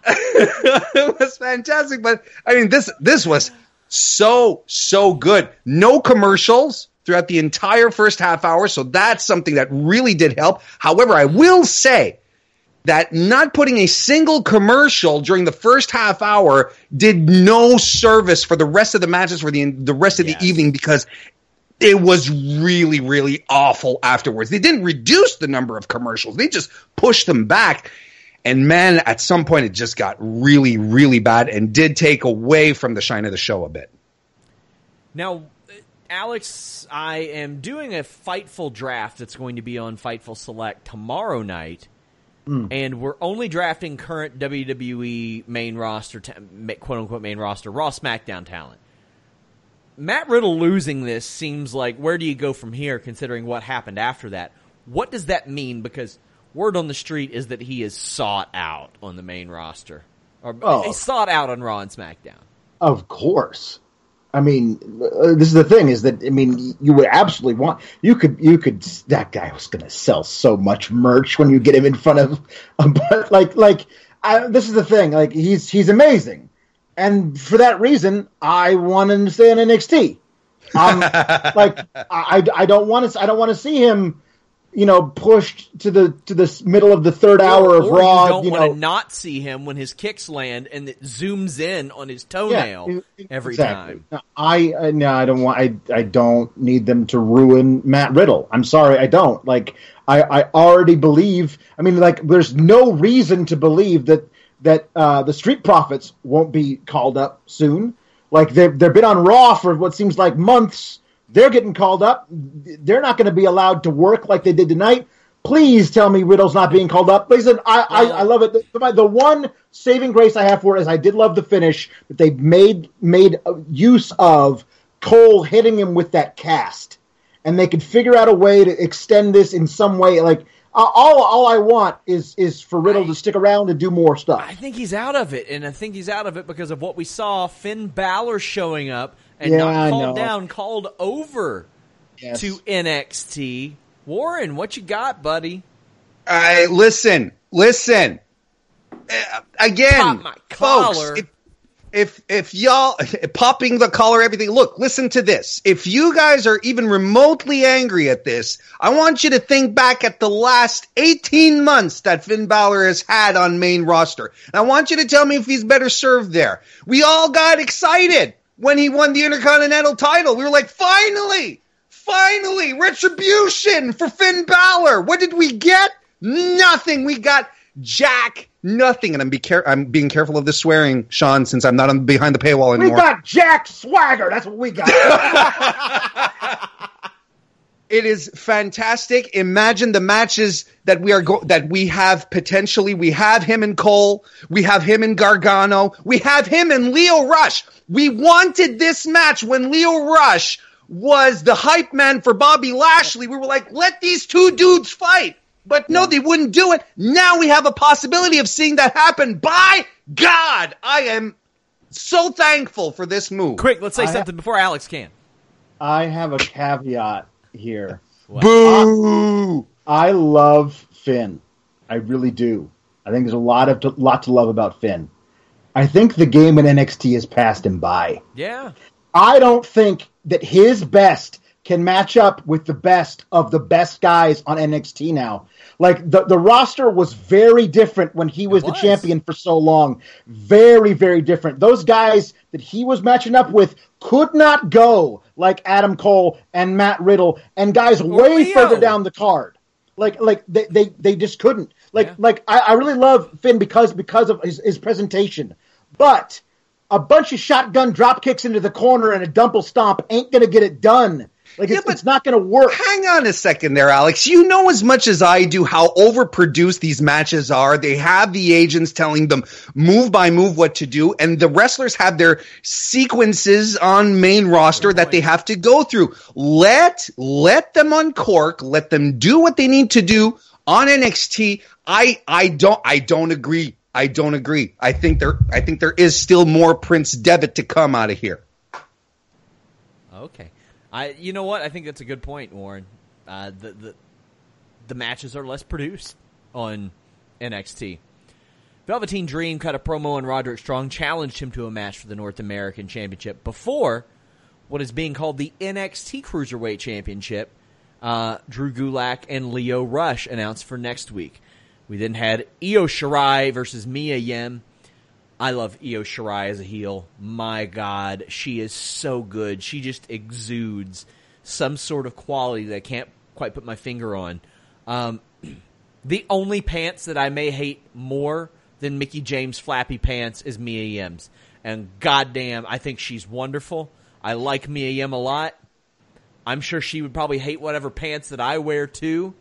it was fantastic, but I mean, this this was so so good. No commercials throughout the entire first half hour. So that's something that really did help. However, I will say that not putting a single commercial during the first half hour did no service for the rest of the matches for the the rest of yes. the evening because it was really really awful afterwards. They didn't reduce the number of commercials. They just pushed them back. And man, at some point it just got really really bad and did take away from the shine of the show a bit. Now, Alex, I am doing a Fightful draft that's going to be on Fightful Select tomorrow night. Mm. And we're only drafting current WWE main roster, quote unquote main roster, Raw SmackDown talent. Matt Riddle losing this seems like where do you go from here considering what happened after that? What does that mean? Because word on the street is that he is sought out on the main roster. Or oh. he's sought out on Raw and SmackDown. Of course. I mean, uh, this is the thing: is that I mean, you would absolutely want you could you could that guy was going to sell so much merch when you get him in front of, but like like I, this is the thing: like he's he's amazing, and for that reason, I want him to stay in NXT. Um, like I, I don't want to I don't want to see him, you know, pushed to the to the middle of the third hour of or Raw. You don't you want know, to not see him when his kicks land and it zooms in on his toenail Yeah, every exactly. time. No, I uh, no, I don't want. I I don't need them to ruin Matt Riddle. I'm sorry, I don't. Like I I already believe. I mean, like there's no reason to believe that that uh, the Street Profits won't be called up soon. Like they've they've been on Raw for what seems like months. They're getting called up. They're not going to be allowed to work like they did tonight. Please tell me Riddle's not being called up. Listen, I, I, I love it. The, the one saving grace I have for it is I did love the finish that they made made use of Cole hitting him with that cast, and they could figure out a way to extend this in some way. Like all all I want is is for Riddle to stick around and do more stuff. I think he's out of it, and I think he's out of it because of what we saw Finn Balor showing up and Yeah, not called know. down, called over Yes. to NXT. Warren, what you got, buddy? I listen, listen. Uh, again, Pop my folks, if, if if y'all popping the collar, everything. Look, listen to this. If you guys are even remotely angry at this, I want you to think back at the last 18 months that Finn Balor has had on main roster. And I want you to tell me if he's better served there. We all got excited when he won the Intercontinental title. We were like, finally, finally, retribution for Finn Balor. What did we get? Nothing. We got Jack nothing. And I'm be care- I'm being careful of the swearing, Sean, since I'm not on behind the paywall anymore. we got Jack Swagger. That's what we got. It is fantastic. Imagine the matches that we are go- that we have potentially. We have him and Cole. We have him and Gargano. We have him and Lio Rush. We wanted this match when Lio Rush was the hype man for Bobby Lashley. We were like, let these two dudes fight. But no, they wouldn't do it. Now we have a possibility of seeing that happen. By God, I am so thankful for this move. Quick, let's say I- something before Alex can. I have a caveat here. Boo! I love Finn. I really do. I think there's a lot of to, lot to love about Finn. I think the game in NXT has passed him by. Yeah. I don't think that his best can match up with the best of the best guys on NXT now. Like the, the roster was very different when he was, was. the champion for so long. Very, very different. Those guys that he was matching up with could not go like Adam Cole and Matt Riddle and guys way Lio. further down the card. Like like they, they, they just couldn't. Like Yeah. like I, I really love Finn because because of his, his presentation. But a bunch of shotgun drop kicks into the corner and a dumble stomp ain't gonna get it done. Like Yeah, it's, but- it's not gonna work. Hang on a second there, Alex. You know as much as I do how overproduced these matches are. They have the agents telling them move by move what to do, and the wrestlers have their sequences on main roster that they have to go through. Let let them uncork, let them do what they need to do on NXT. I I don't I don't agree. I don't agree. I think there I think there is still more Prince Devitt to come out of here. Okay. I you know what? I think that's a good point, Warren. Uh, the the the matches are less produced on NXT. Velveteen Dream cut a promo on Roderick Strong, challenged him to a match for the North American Championship before what is being called the NXT Cruiserweight Championship. Uh, Drew Gulak and Lio Rush announced for next week. We then had Io Shirai versus Mia Yim. I love Io Shirai as a heel. My God, she is so good. She just exudes some sort of quality that I can't quite put my finger on. Um, the only pants that I may hate more than Mickie James flappy pants is Mia Yim's. And goddamn, I think she's wonderful. I like Mia Yim a lot. I'm sure she would probably hate whatever pants that I wear too.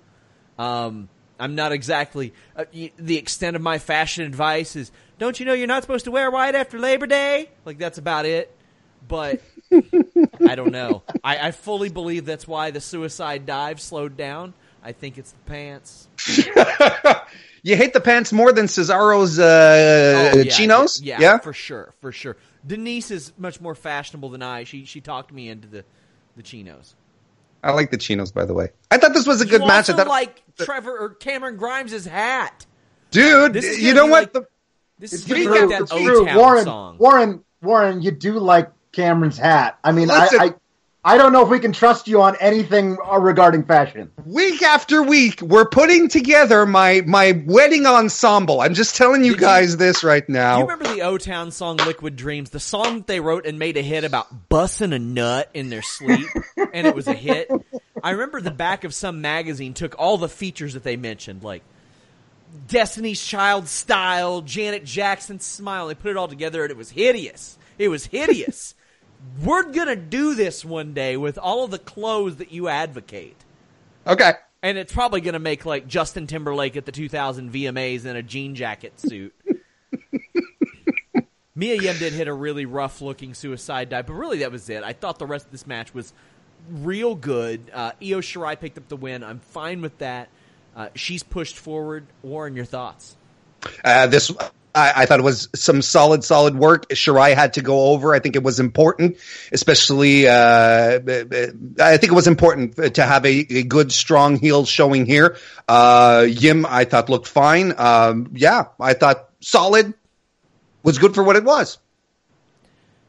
Um, I'm not exactly uh, y- the extent of my fashion advice is. Don't you know you're not supposed to wear white after Labor Day? Like that's about it. But I don't know. I, I fully believe that's why the suicide dive slowed down. I think it's the pants. You hate the pants more than Cesaro's uh, Oh, yeah, chinos? yeah, for sure, for sure. Denise is much more fashionable than I. She she talked me into the the chinos. I like the chinos, by the way. I thought this was a good you match. I thought, like Trevor or Cameron Grimes' hat. dude, This you know what? like- The- This is true, be like that true. Warren, song. Warren, Warren, you do like Cameron's hat. I mean, Listen. I I don't know if we can trust you on anything regarding fashion. Week after week, we're putting together my my wedding ensemble. I'm just telling you Did you- guys this right Do now. you remember the O Town song "Liquid Dreams"? The song that they wrote and made a hit about bussing a nut in their sleep, and it was a hit. I remember the back of some magazine took all the features that they mentioned, like Destiny's Child style, Janet Jackson smile. They put it all together, and it was hideous. It was hideous. We're gonna do this one day with all of the clothes that you advocate. Okay. And it's probably going to make like Justin Timberlake at the 2000 VMAs in a jean jacket suit. Mia Yim did hit a really rough looking suicide dive, but really that was it. I thought the rest of this match was real good. Uh, Io Shirai picked up the win. I'm fine with that. Uh, she's pushed forward. Warren, your thoughts? Uh, this I, I thought it was some solid, solid work. Shirai had to go over. I think it was important, especially. Uh, I think it was important to have a, a good, strong heel showing here. Uh, Yim, I thought looked fine. Um, yeah, I thought solid. Was good for what it was.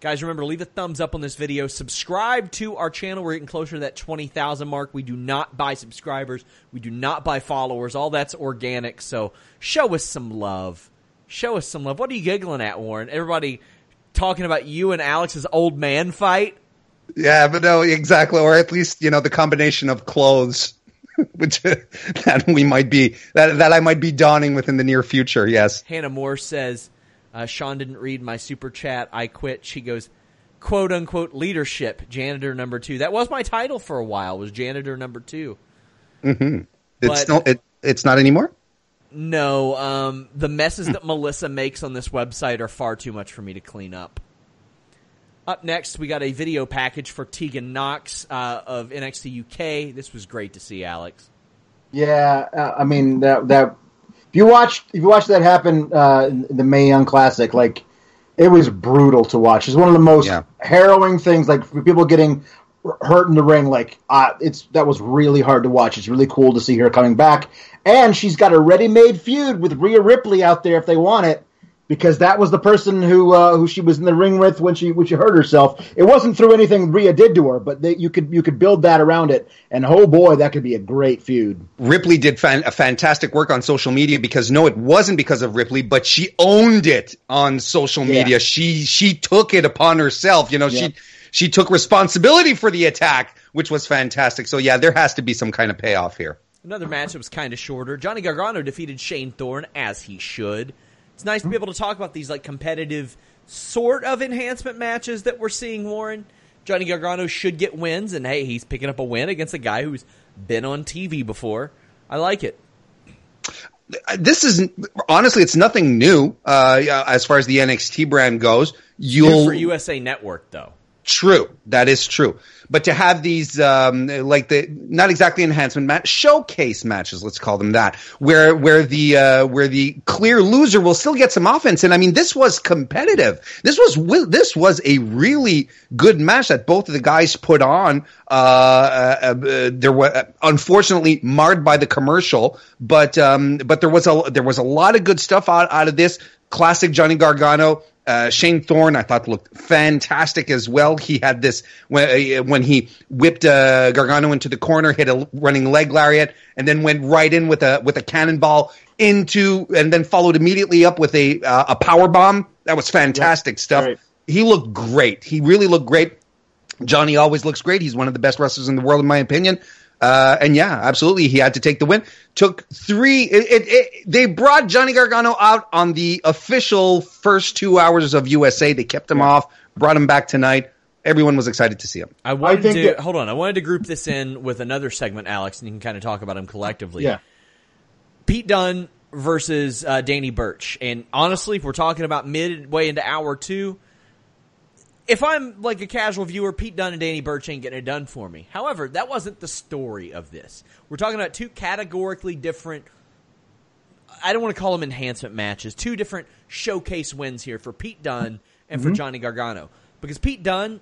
Guys, remember, leave a thumbs up on this video. Subscribe to our channel. We're getting closer to that 20,000 mark. We do not buy subscribers. We do not buy followers. All that's organic. So show us some love. Show us some love. What are you giggling at, Warren? Everybody talking about you and Alex's old man fight? Yeah, but no, exactly, or at least you know the combination of clothes, which that we might be that that I might be donning within the near future. Yes. Hannah Moore says, uh, Sean didn't read my super chat. I quit. She goes, quote unquote, leadership, janitor number two. That was my title for a while, was janitor number two. It's But- no, it, it's not anymore. No, um, the messes that Melissa makes on this website are far too much for me to clean up. Up next, we got a video package for Tegan Nox uh, of NXT UK. This was great to see, Alex. Yeah, uh, I mean that that if you watched if you watch that happen uh, in the Mae Young Classic, like it was brutal to watch. It's one of the most Yeah. harrowing things. Like for people getting hurt in the ring, like uh, it's that was really hard to watch. It's really cool to see her coming back, and she's got a ready-made feud with Rhea Ripley out there if they want it. Because that was the person who uh, who she was in the ring with when she when she hurt herself. It wasn't through anything Rhea did to her, but they, you could you could build that around it. And oh boy, that could be a great feud. Ripley did fan, a fantastic work on social media because no, it wasn't because of Ripley, but she owned it on social Yeah. media. She she took it upon herself. You know, Yeah. she she took responsibility for the attack, which was fantastic. So yeah, there has to be some kind of payoff here. Another match that was kind of shorter. Johnny Gargano defeated Shane Thorne as he should. It's nice to be able to talk about these like competitive sort of enhancement matches that we're seeing. Warren Johnny Gargano should get wins, and hey, he's picking up a win against a guy who's been on TV before. I like it. This is honestly, it's nothing new uh, as far as the NXT brand goes. You'll for USA Network though. True, that is true. But to have these, um, like the not exactly enhancement match, showcase matches, let's call them that, where where the uh, where the clear loser will still get some offense. And I mean, this was competitive. This was this was a really good match that both of the guys put on. Uh, uh, uh, there was unfortunately marred by the commercial, but um, but there was a there was a lot of good stuff out out of this. Classic Johnny Gargano. Uh, Shane Thorne, I thought looked fantastic as well. He had this when uh, when he whipped uh, Gargano into the corner, hit a running leg lariat, and then went right in with a with a cannonball into, and then followed immediately up with a uh, a power bomb. That was fantastic stuff. Right. He looked great. He really looked great. Johnny always looks great. He's one of the best wrestlers in the world, in my opinion. Uh, and yeah, absolutely, he had to take the win. Took three. It, it, it, they brought Johnny Gargano out on the official first two hours of USA. They kept him off, brought him back tonight. Everyone was excited to see him. I wanted think to that- hold on. I wanted to group this in with another segment, Alex, and you can kind of talk about them collectively. Yeah. Pete Dunne versus uh, Danny Burch. And honestly, if we're talking about midway into hour two, if I'm like a casual viewer, Pete Dunne and Danny Burch ain't getting it done for me. However, that wasn't the story of this. We're talking about two categorically different. I don't want to call them enhancement matches. Two different showcase wins here for Pete Dunne and for mm-hmm. Johnny Gargano. Because Pete Dunne,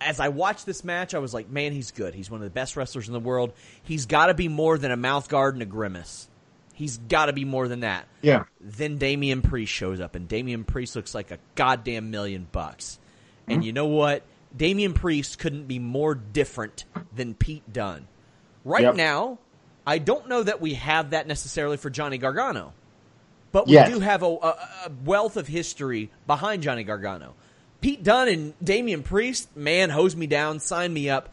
as I watched this match, I was like, man, he's good. He's one of the best wrestlers in the world. He's got to be more than a mouth guard and a grimace. He's got to be more than that. Yeah. Then Damian Priest shows up, and Damian Priest looks like a goddamn million bucks. And mm-hmm. you know what? Damian Priest couldn't be more different than Pete Dunne. Right Yep. now, I don't know that we have that necessarily for Johnny Gargano, but we Yes. do have a, a, a wealth of history behind Johnny Gargano. Pete Dunne and Damian Priest, man, hose me down, sign me up.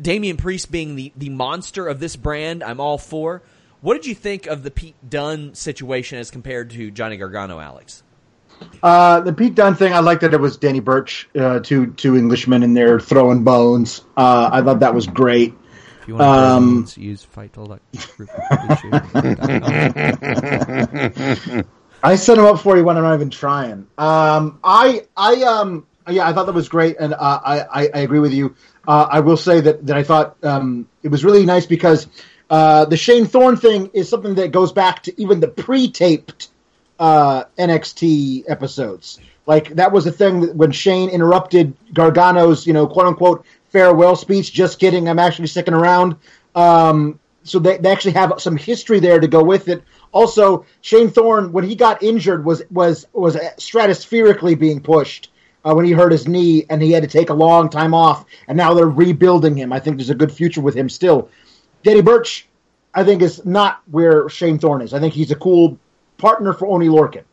Damian Priest being the, the monster of this brand, I'm all for. What did you think of the Pete Dunne situation as compared to Johnny Gargano, Alex? Uh, the Pete Dunne thing, I liked that it was Danny Burch, uh, two two Englishmen in there throwing bones. Uh, I thought that was great. If you want to Um, bones, use fight I set him up for you when I'm not even trying. Um, I, I, um, yeah, I thought that was great, and uh, I, I, I agree with you. Uh, I will say that that I thought um, it was really nice because uh, the Shane Thorne thing is something that goes back to even the pre-taped uh, NXT episodes. Like that was the thing that when Shane interrupted Gargano's, you know, quote unquote farewell speech. Just kidding, I'm actually sticking around. Um, so they, they actually have some history there to go with it. Also, Shane Thorne, when he got injured, was was was stratospherically being pushed uh, when he hurt his knee, and he had to take a long time off. And now they're rebuilding him. I think there's a good future with him still. Danny Burch, I think, is not where Shane Thorne is. I think he's a cool partner for Oney Lorcan.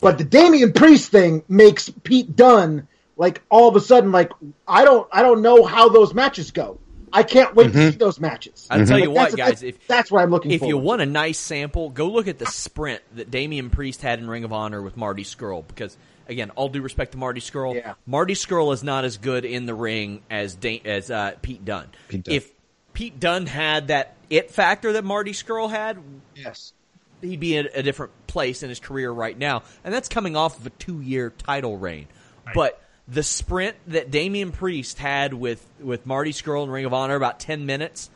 But the Damian Priest thing makes Pete Dunne like all of a sudden like I don't I don't know how those matches go. I can't wait to see those matches. I'll tell you Like, what, guys. that's, If that's what I'm looking for. if for. you want a nice sample, go look at the sprint that Damian Priest had in Ring of Honor with Marty Scurll. Because again, all due respect to Marty Scurll, Yeah. Marty Scurll is not as good in the ring as da- as uh, Pete Dunne. Pete Dunne. If Pete Dunne had that it factor that Marty Scurll had, yes. He'd be in a different place in his career right now, and that's coming off of a two-year title reign. But the sprint that Damian Priest had with with Marty Scurll in Ring of Honor, about ten minutes,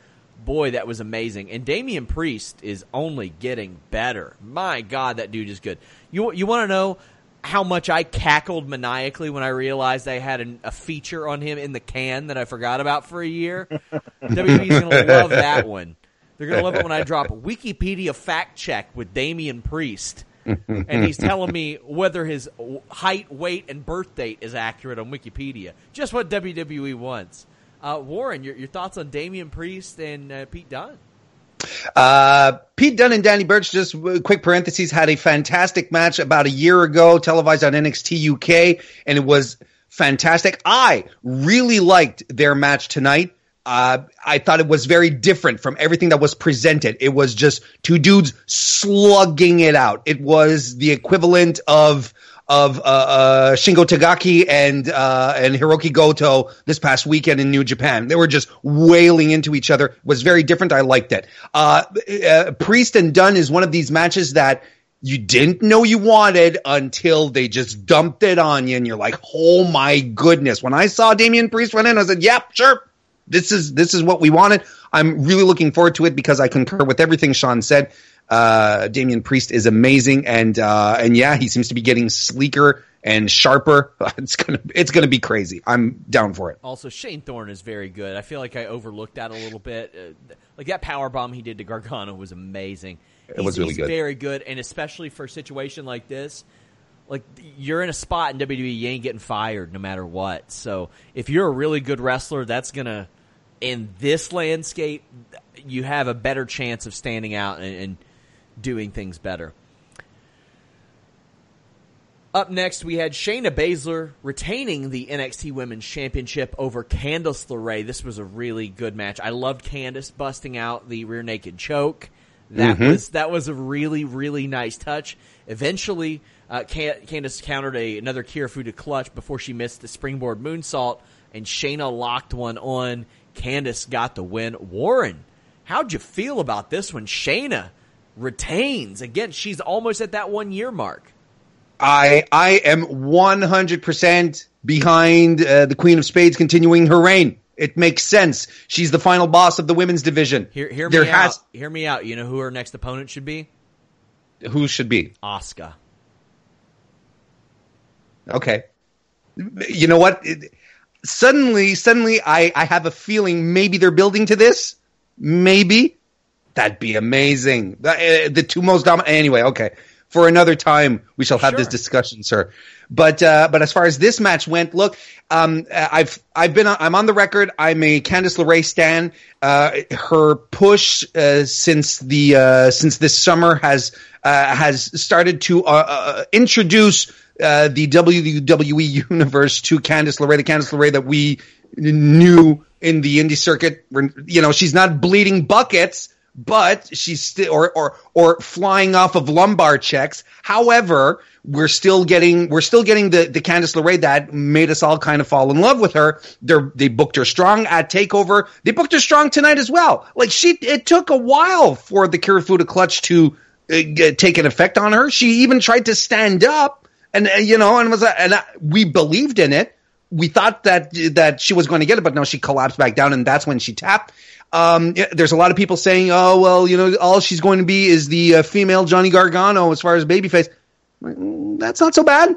boy, that was amazing. And Damian Priest is only getting better. My God, that dude is good. You you want to know? How much I cackled maniacally when I realized I had an, a feature on him in the can that I forgot about for a year. WWE's gonna love that one. They're gonna love it when I drop Wikipedia fact check with Damian Priest, and he's telling me whether his height, weight, and birth date is accurate on Wikipedia. Just what WWE wants. Uh, Warren, your, your thoughts on Damian Priest and uh, Pete Dunne? Uh, Pete Dunne and Danny Burch, just quick parentheses, had a fantastic match about a year ago, televised on NXT UK, and it was fantastic. I really liked their match tonight. Uh, I thought it was very different from everything that was presented. It was just two dudes slugging it out. It was the equivalent of of uh, uh, Shingo Takagi and uh, and Hirooki Goto this past weekend in New Japan. They were just wailing into each other. It was very different. I liked it. Uh, uh, Priest and Dunne is one of these matches that you didn't know you wanted until they just dumped it on you, and you're like, "Oh my goodness!" When I saw Damian Priest run in, I said, "Yep, sure." This is this is what we wanted. I'm really looking forward to it because I concur with everything Sean said. Uh, Damian Priest is amazing, and uh, and yeah, he seems to be getting sleeker and sharper. It's gonna it's gonna be crazy. I'm down for it. Also, Shane Thorne is very good. I feel like I overlooked that a little bit. Uh, like that power bomb he did to Gargano was amazing. It was really he's good. very good, and especially for a situation like this, like you're in a spot in WWE, you ain't getting fired no matter what. So if you're a really good wrestler, that's gonna in this landscape, you have a better chance of standing out and, and doing things better. Up next, we had Shayna Baszler retaining the NXT Women's Championship over Candice LeRae. This was a really good match. I loved Candice busting out the rear naked choke. That was that was a really really nice touch. Eventually, uh, Can- Candice countered a another Kirifuda clutch before she missed the springboard moonsault, and Shayna locked one on. Candice got the win. Warren, how'd you feel about this one? Shayna retains again. She's almost at that one year mark. I I am 100% behind uh, the Queen of Spades continuing her reign. It makes sense. She's the final boss of the women's division. Hear, hear there me has out. Hear me out. You know who her next opponent should be? who should be Asuka. okay. You know what? It- suddenly, suddenly, I I have a feeling maybe they're building to this. Maybe. That'd be amazing. The, uh, the two most dominant. Anyway, okay. For another time, we shall have Sure. this discussion, sir. But uh, but as far as this match went, look, um, I've I've been I'm on the record. I'm a Candice LeRae stan. Uh, her push uh, since the uh, since this summer has uh, has started to uh, uh, introduce uh, the WWE universe to Candice LeRae, the Candice LeRae that we knew in the indie circuit. You know, she's not bleeding buckets, but she's still or or or flying off of lumbar checks. However, we're still getting we're still getting the the Candice LeRae that made us all kind of fall in love with her. They they booked her strong at Takeover. They booked her strong tonight as well. Like she, it took a while for the Kirifuda clutch to uh, take an effect on her. She even tried to stand up, and uh, you know, and was uh, and uh, we believed in it we thought that that she was going to get it, but no, she collapsed back down, and that's when she tapped. Um, there's a lot of people saying, "Oh, well, you know, all she's going to be is the uh, female Johnny Gargano as far as babyface." Mm, That's not so bad.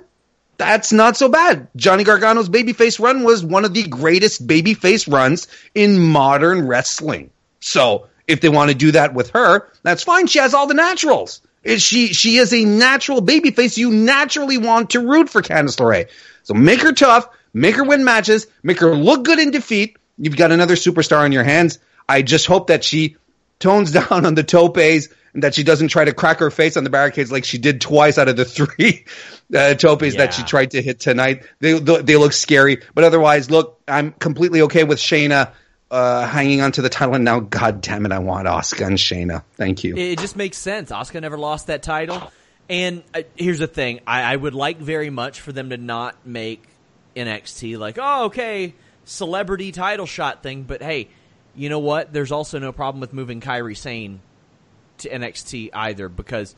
That's not so bad. Johnny Gargano's babyface run was one of the greatest babyface runs in modern wrestling. So if they want to do that with her, that's fine. She has all the naturals. She she is a natural babyface. You naturally want to root for Candice LeRae. So make her tough, make her win matches, make her look good in defeat. You've got another superstar on your hands. I just hope that she tones down on the topes and that she doesn't try to crack her face on the barricades like she did twice out of the three uh, topes that she tried to hit tonight. They they look scary, but otherwise, look, I'm completely okay with Shayna uh, hanging onto the title. And now, God damn it, I want Oscar and Shayna. Thank you. It just makes sense. Oscar never lost that title. And uh, here's the thing: I, I would like very much for them to not make NXT like, oh, okay, celebrity title shot thing. But hey, you know what? There's also no problem with moving Kairi Sane to NXT either because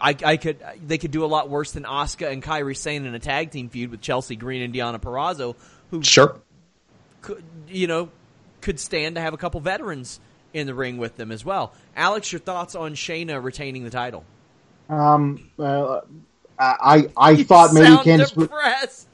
I, I could they could do a lot worse than Oscar and Kairi Sane in a tag team feud with Chelsea Green and Deonna Purrazzo, who Sure. Could you know could stand to have a couple veterans in the ring with them as well. Alex, your thoughts on Shayna retaining the title? Um, uh, I I thought maybe Candice. depressed.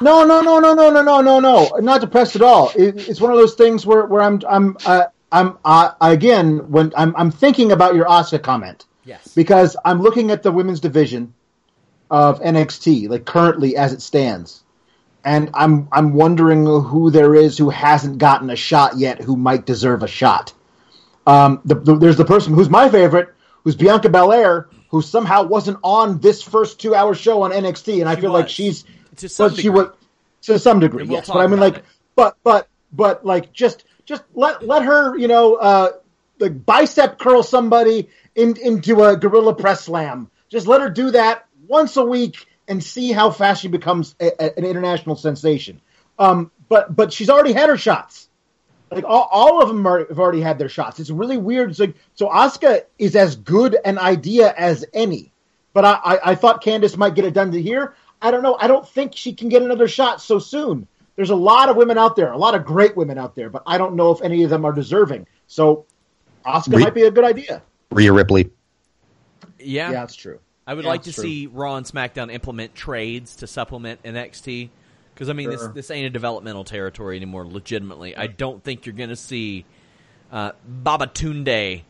No, no, no, no, no, no, no, no, no. Not depressed at all. It, it's one of those things where, where I'm I'm uh, I'm uh, again when I'm I'm thinking about your Asuka comment Yes. because I'm looking at the women's division of NXT like currently as it stands, and I'm I'm wondering who there is who hasn't gotten a shot yet who might deserve a shot. Um, the, the, there's the person who's my favorite, who's Bianca Belair, who somehow wasn't on this first two hour show on NXT, and I She feel like she's To some but she degree. was to some degree, we'll yes. But I mean, like, it. but but but like, just just let let her, you know, uh, like bicep curl somebody in, into a gorilla press slam. Just let her do that once a week and see how fast she becomes a, a- an international sensation. Um, but but she's already had her shots. Like all, all of them are, have already had their shots. It's really weird. It's like so Asuka is as good an idea as any. But I, I, I thought Candice might get it done to here. I don't know. I don't think she can get another shot so soon. There's a lot of women out there, a lot of great women out there, but I don't know if any of them are deserving. So Asuka Re- might be a good idea. Rhea Ripley. Yeah. Yeah, that's true. I would Yeah, like to true. see Raw and SmackDown implement trades to supplement NXT because I mean Sure. this this ain't a developmental territory anymore. Legitimately, I don't think you're going to see uh, Baba Tunde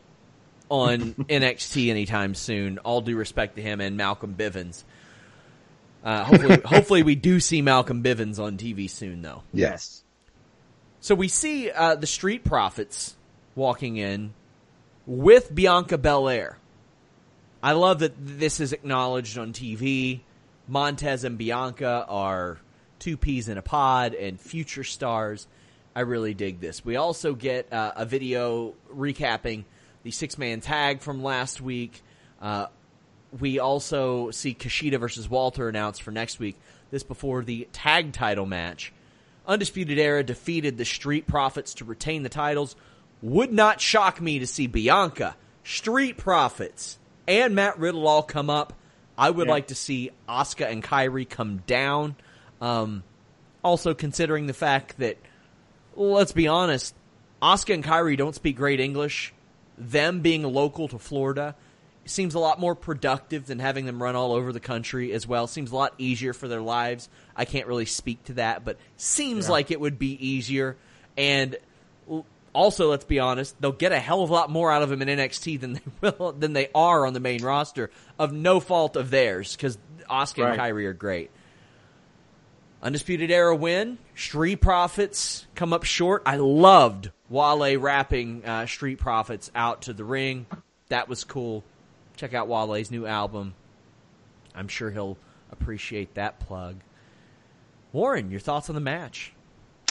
on NXT anytime soon. All due respect to him and Malcolm Bivens. Uh, hopefully, hopefully we do see Malcolm Bivens on TV soon, though. Yes. So we see uh, the Street Profits walking in with Bianca Belair. I love that this is acknowledged on TV. Montez and Bianca are two peas in a pod and future stars. I really dig this. We also get uh, a video recapping the six man tag from last week. Uh, we also see Kushida versus Walter announced for next week. This before the tag title match. Undisputed Era defeated the Street Profits to retain the titles. Would not shock me to see Bianca, Street Profits, and Matt Riddle all come up. I would Yeah. like to see Asuka and Kairi come down. Um, also, considering the fact that, let's be honest, Asuka and Kairi don't speak great English. Them being local to Florida seems a lot more productive than having them run all over the country as well. Seems a lot easier for their lives. I can't really speak to that, but seems like it would be easier. And Also, let's be honest, they'll get a hell of a lot more out of him in NXT than they will than they are on the main roster of no fault of theirs because Oscar Right. and Kairi are great. Undisputed Era win. Street Profits come up short. I loved Wale rapping uh, Street Profits out to the ring. That was cool. Check out Wale's new album. I'm sure he'll appreciate that plug. Warren, your thoughts on the match?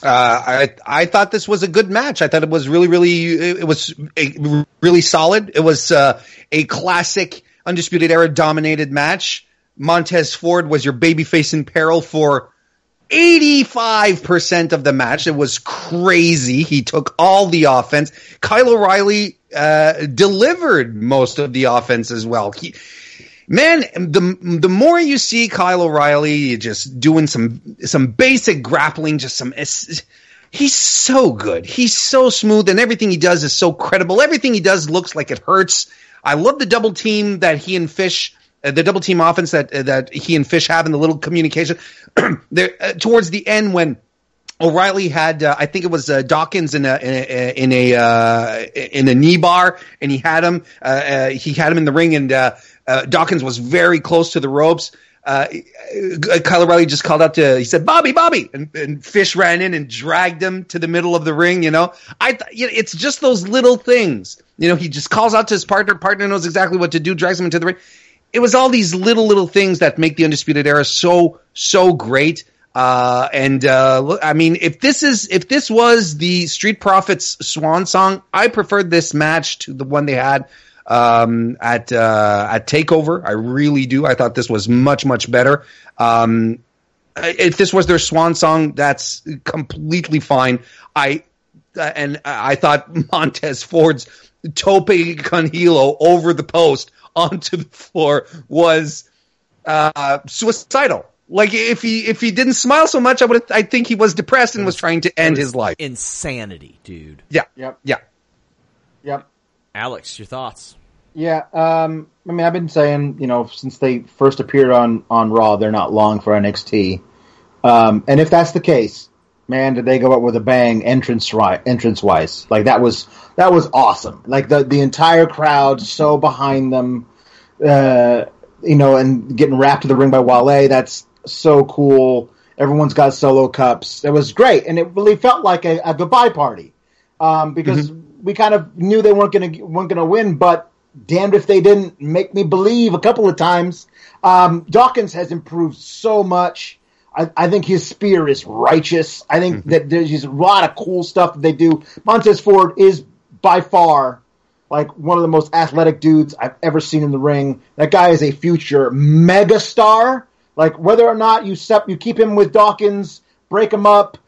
Uh, I I thought this was a good match. I thought it was really really it was a, really solid. It was uh, a classic undisputed era dominated match. Montez Ford was your babyface in peril for 85% of the match. It was crazy. He took all the offense. Kyle O'Reilly uh, delivered most of the offense as well. He, man, the the more you see Kyle O'Reilly just doing some some basic grappling, just some. He's so good. He's so smooth, and everything he does is so credible. Everything he does looks like it hurts. I love the double team that he and Fish, uh, the double team offense that uh, that he and Fish have, and the little communication. there uh, towards the end when O'Reilly had, uh, I think it was uh, Dawkins in a in a in a, uh, in a knee bar, and he had him. Uh, uh, he had him in the ring, and uh, Dawkins was very close to the ropes. Uh, uh, Kyle O'Reilly just called out to. He said, "Bobby, Bobby," and, and Fish ran in and dragged him to the middle of the ring. You know, I th- you know, it's just those little things. You know, he just calls out to his partner. Partner knows exactly what to do. Drags him into the ring. It was all these little little things that make the undisputed era so so great. Uh, and uh, I mean, if this is if this was the Street Profits swan song, I preferred this match to the one they had um, at uh, at Takeover. I really do. I thought this was much much better. Um, if this was their swan song, that's completely fine. I uh, and I thought Montez Ford's tope con hilo over the post onto the floor was uh, suicidal. Like if he if he didn't smile so much, I would I think he was depressed and was trying to end his life. Insanity, dude. Yeah, Yep. yeah. Yep. Alex, your thoughts? Yeah, um, I mean, I've been saying, you know, since they first appeared on on Raw, they're not long for NXT. Um, and if that's the case, man, did they go up with a bang entrance right entrance wise? Like that was that was awesome. Like the the entire crowd so behind them, uh, you know, and getting rapped to the ring by Wale. That's so cool. Everyone's got solo cups. It was great, and it really felt like a, a goodbye party um, because we kind of knew they weren't going to weren't going to win, but damned if they didn't make me believe a couple of times. Um, Dawkins has improved so much. I, I think his spear is righteous. I think that there's just a lot of cool stuff that they do. Montez Ford is by far like one of the most athletic dudes I've ever seen in the ring. That guy is a future megastar. Like whether or not you sep- you keep him with Dawkins, break him up,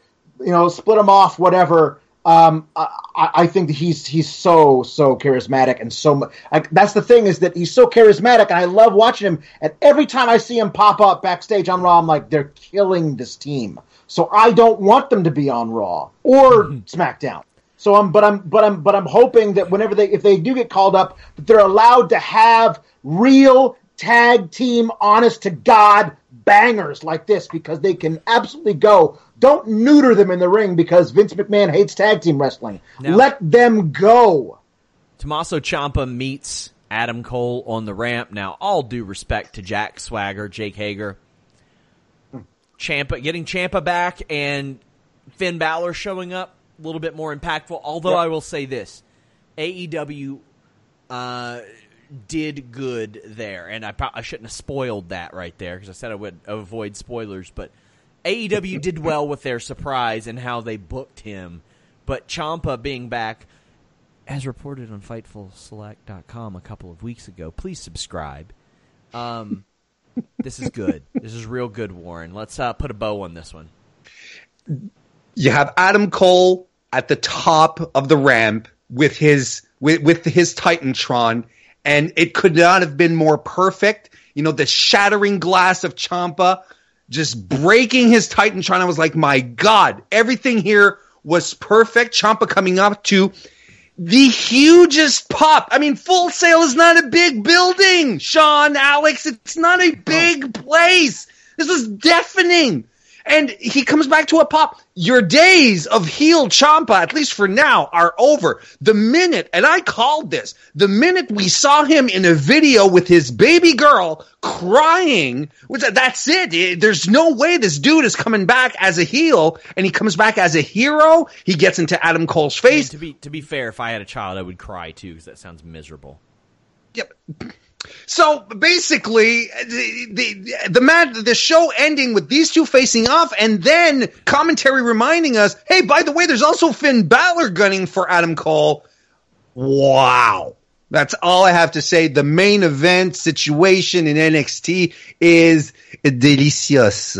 you know, split him off, whatever. Um, I, I think he's he's so so charismatic and so much. Like, that's the thing is that he's so charismatic, and I love watching him. And every time I see him pop up backstage on Raw, I'm like, they're killing this team. So I don't want them to be on Raw or SmackDown. So I'm, but I'm, but I'm, but I'm hoping that whenever they, if they do get called up, that they're allowed to have real tag team, honest to God bangers like this because they can absolutely go. Don't neuter them in the ring because Vince McMahon hates tag team wrestling. No. Let them go. Tommaso Ciampa meets Adam Cole on the ramp. Now, all due respect to Jack Swagger, Jake Hager, Ciampa getting Ciampa back, and Finn Balor showing up a little bit more impactful. Although Yep. I will say this, AEW uh, did good there, and I, pro- I shouldn't have spoiled that right there because I said I would avoid spoilers, but AEW did well with their surprise and how they booked him. But Ciampa being back, as reported on FightfulSelect.com a couple of weeks ago, please subscribe. Um, this is good. This is real good, Warren. Let's uh, put a bow on this one. you have Adam Cole at the top of the ramp with his with, with his Titantron, and it could not have been more perfect. You know, the shattering glass of Ciampa just breaking his Titantron. I was like, my God, everything here was perfect. Ciampa coming up to the hugest pop. I mean, Full Sail is not a big building, Sean, Alex. It's not a big place. This was deafening. and he comes back to a pop. Your days of heel Ciampa, at least for now, are over. The minute, and I called this, the minute we saw him in a video with his baby girl crying, that's it. it. There's no way this dude is coming back as a heel, and he comes back as a hero. He gets into Adam Cole's I mean, face. to be to be fair, if I had a child, I would cry too because that sounds miserable. Yep. So basically, the the the match, the show ending with these two facing off, and then commentary reminding us, "Hey, by the way, there's also Finn Balor gunning for Adam Cole." Wow, that's all I have to say. The main event situation in NXT is delicious.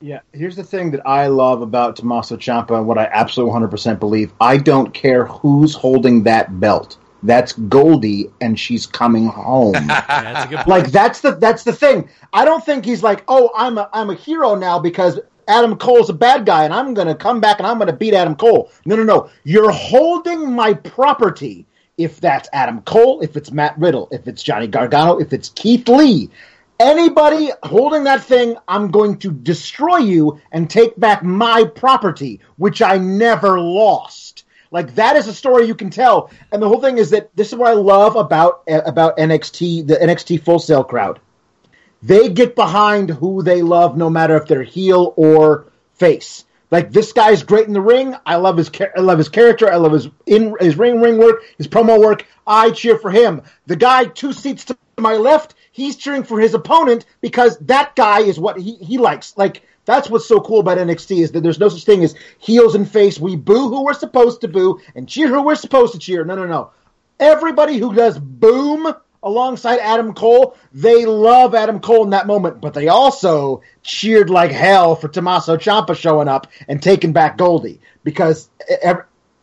Yeah, here's the thing that I love about Tommaso Ciampa and what I absolutely 100% believe. I don't care who's holding that belt. That's Goldie, and she's coming home. That's a good point. like that's the that's the thing. I don't think he's like, oh, I'm a I'm a hero now because Adam Cole's a bad guy, and I'm gonna come back and I'm gonna beat Adam Cole. No, no, no. You're holding my property. If that's Adam Cole, if it's Matt Riddle, if it's Johnny Gargano, if it's Keith Lee, anybody holding that thing, I'm going to destroy you and take back my property, which I never lost. Like that is a story you can tell, and the whole thing is that this is what I love about about NXT, the NXT Full Sail crowd. They get behind who they love, no matter if they're heel or face. Like this guy's great in the ring. I love his I love his character. I love his in his ring ring work, his promo work. I cheer for him. The guy two seats to my left, he's cheering for his opponent because that guy is what he, he likes. Like that's what's so cool about NXT is that there's no such thing as heels and face. We boo who we're supposed to boo and cheer who we're supposed to cheer. No, no, no. Everybody who does boom alongside Adam Cole, they love Adam Cole in that moment, but they also cheered like hell for Tommaso Ciampa showing up and taking back Goldie because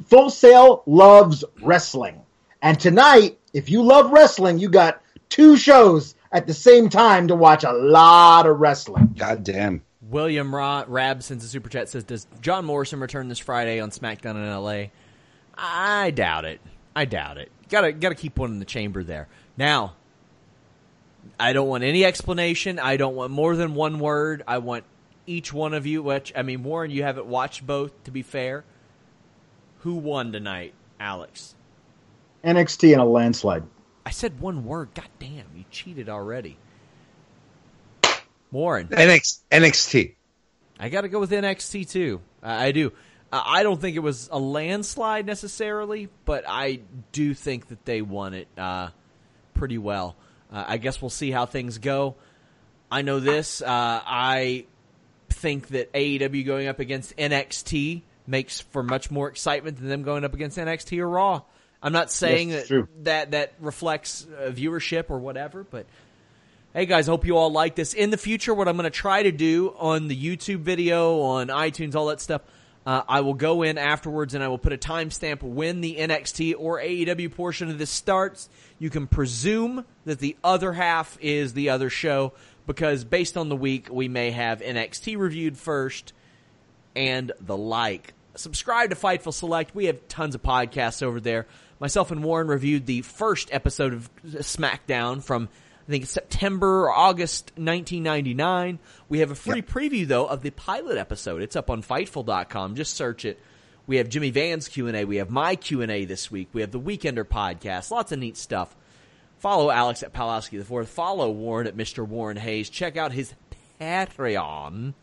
Full Sail loves wrestling. And tonight, if you love wrestling, you got two shows at the same time to watch a lot of wrestling. God damn. William Ra- Rab sends a super chat says, "Does John Morrison return this Friday on SmackDown in LA?" I doubt it. I doubt it. Gotta gotta keep one in the chamber there. Now, I don't want any explanation. I don't want more than one word. I want each one of you. Which I mean, Warren, you haven't watched both. To be fair, who won tonight, Alex? NXT in a landslide. I said one word. God damn, you cheated already. Warren. NX, NXT. I got to go with NXT too. I I do. I don't think it was a landslide necessarily, but I do think that they won it uh, pretty well. Uh, I guess we'll see how things go. I know this. Uh, I think that AEW going up against NXT makes for much more excitement than them going up against NXT or Raw. I'm not saying Yes, that, that that reflects uh, viewership or whatever, but Hey guys, hope you all like this. In the future, what I'm going to try to do on the YouTube video, on iTunes, all that stuff, uh, I will go in afterwards and I will put a timestamp when the NXT or AEW portion of this starts. You can presume that the other half is the other show because based on the week, we may have NXT reviewed first and the like. Subscribe to Fightful Select. We have tons of podcasts over there. Myself and Warren reviewed the first episode of SmackDown from I think it's September or August 1999. We have a free preview though of the pilot episode. It's up on Fightful.com. Just search it. We have Jimmy Van's Q&A. We have my Q&A this week. We have the Weekender podcast. Lots of neat stuff. Follow Alex at Palowski the Fourth. Follow Warren at Mr. Warren Hayes. Check out his Patreon.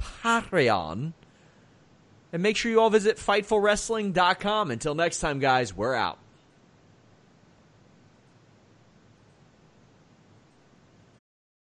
Patreon. And make sure you all visit FightfulWrestling.com. Until next time, guys, we're out.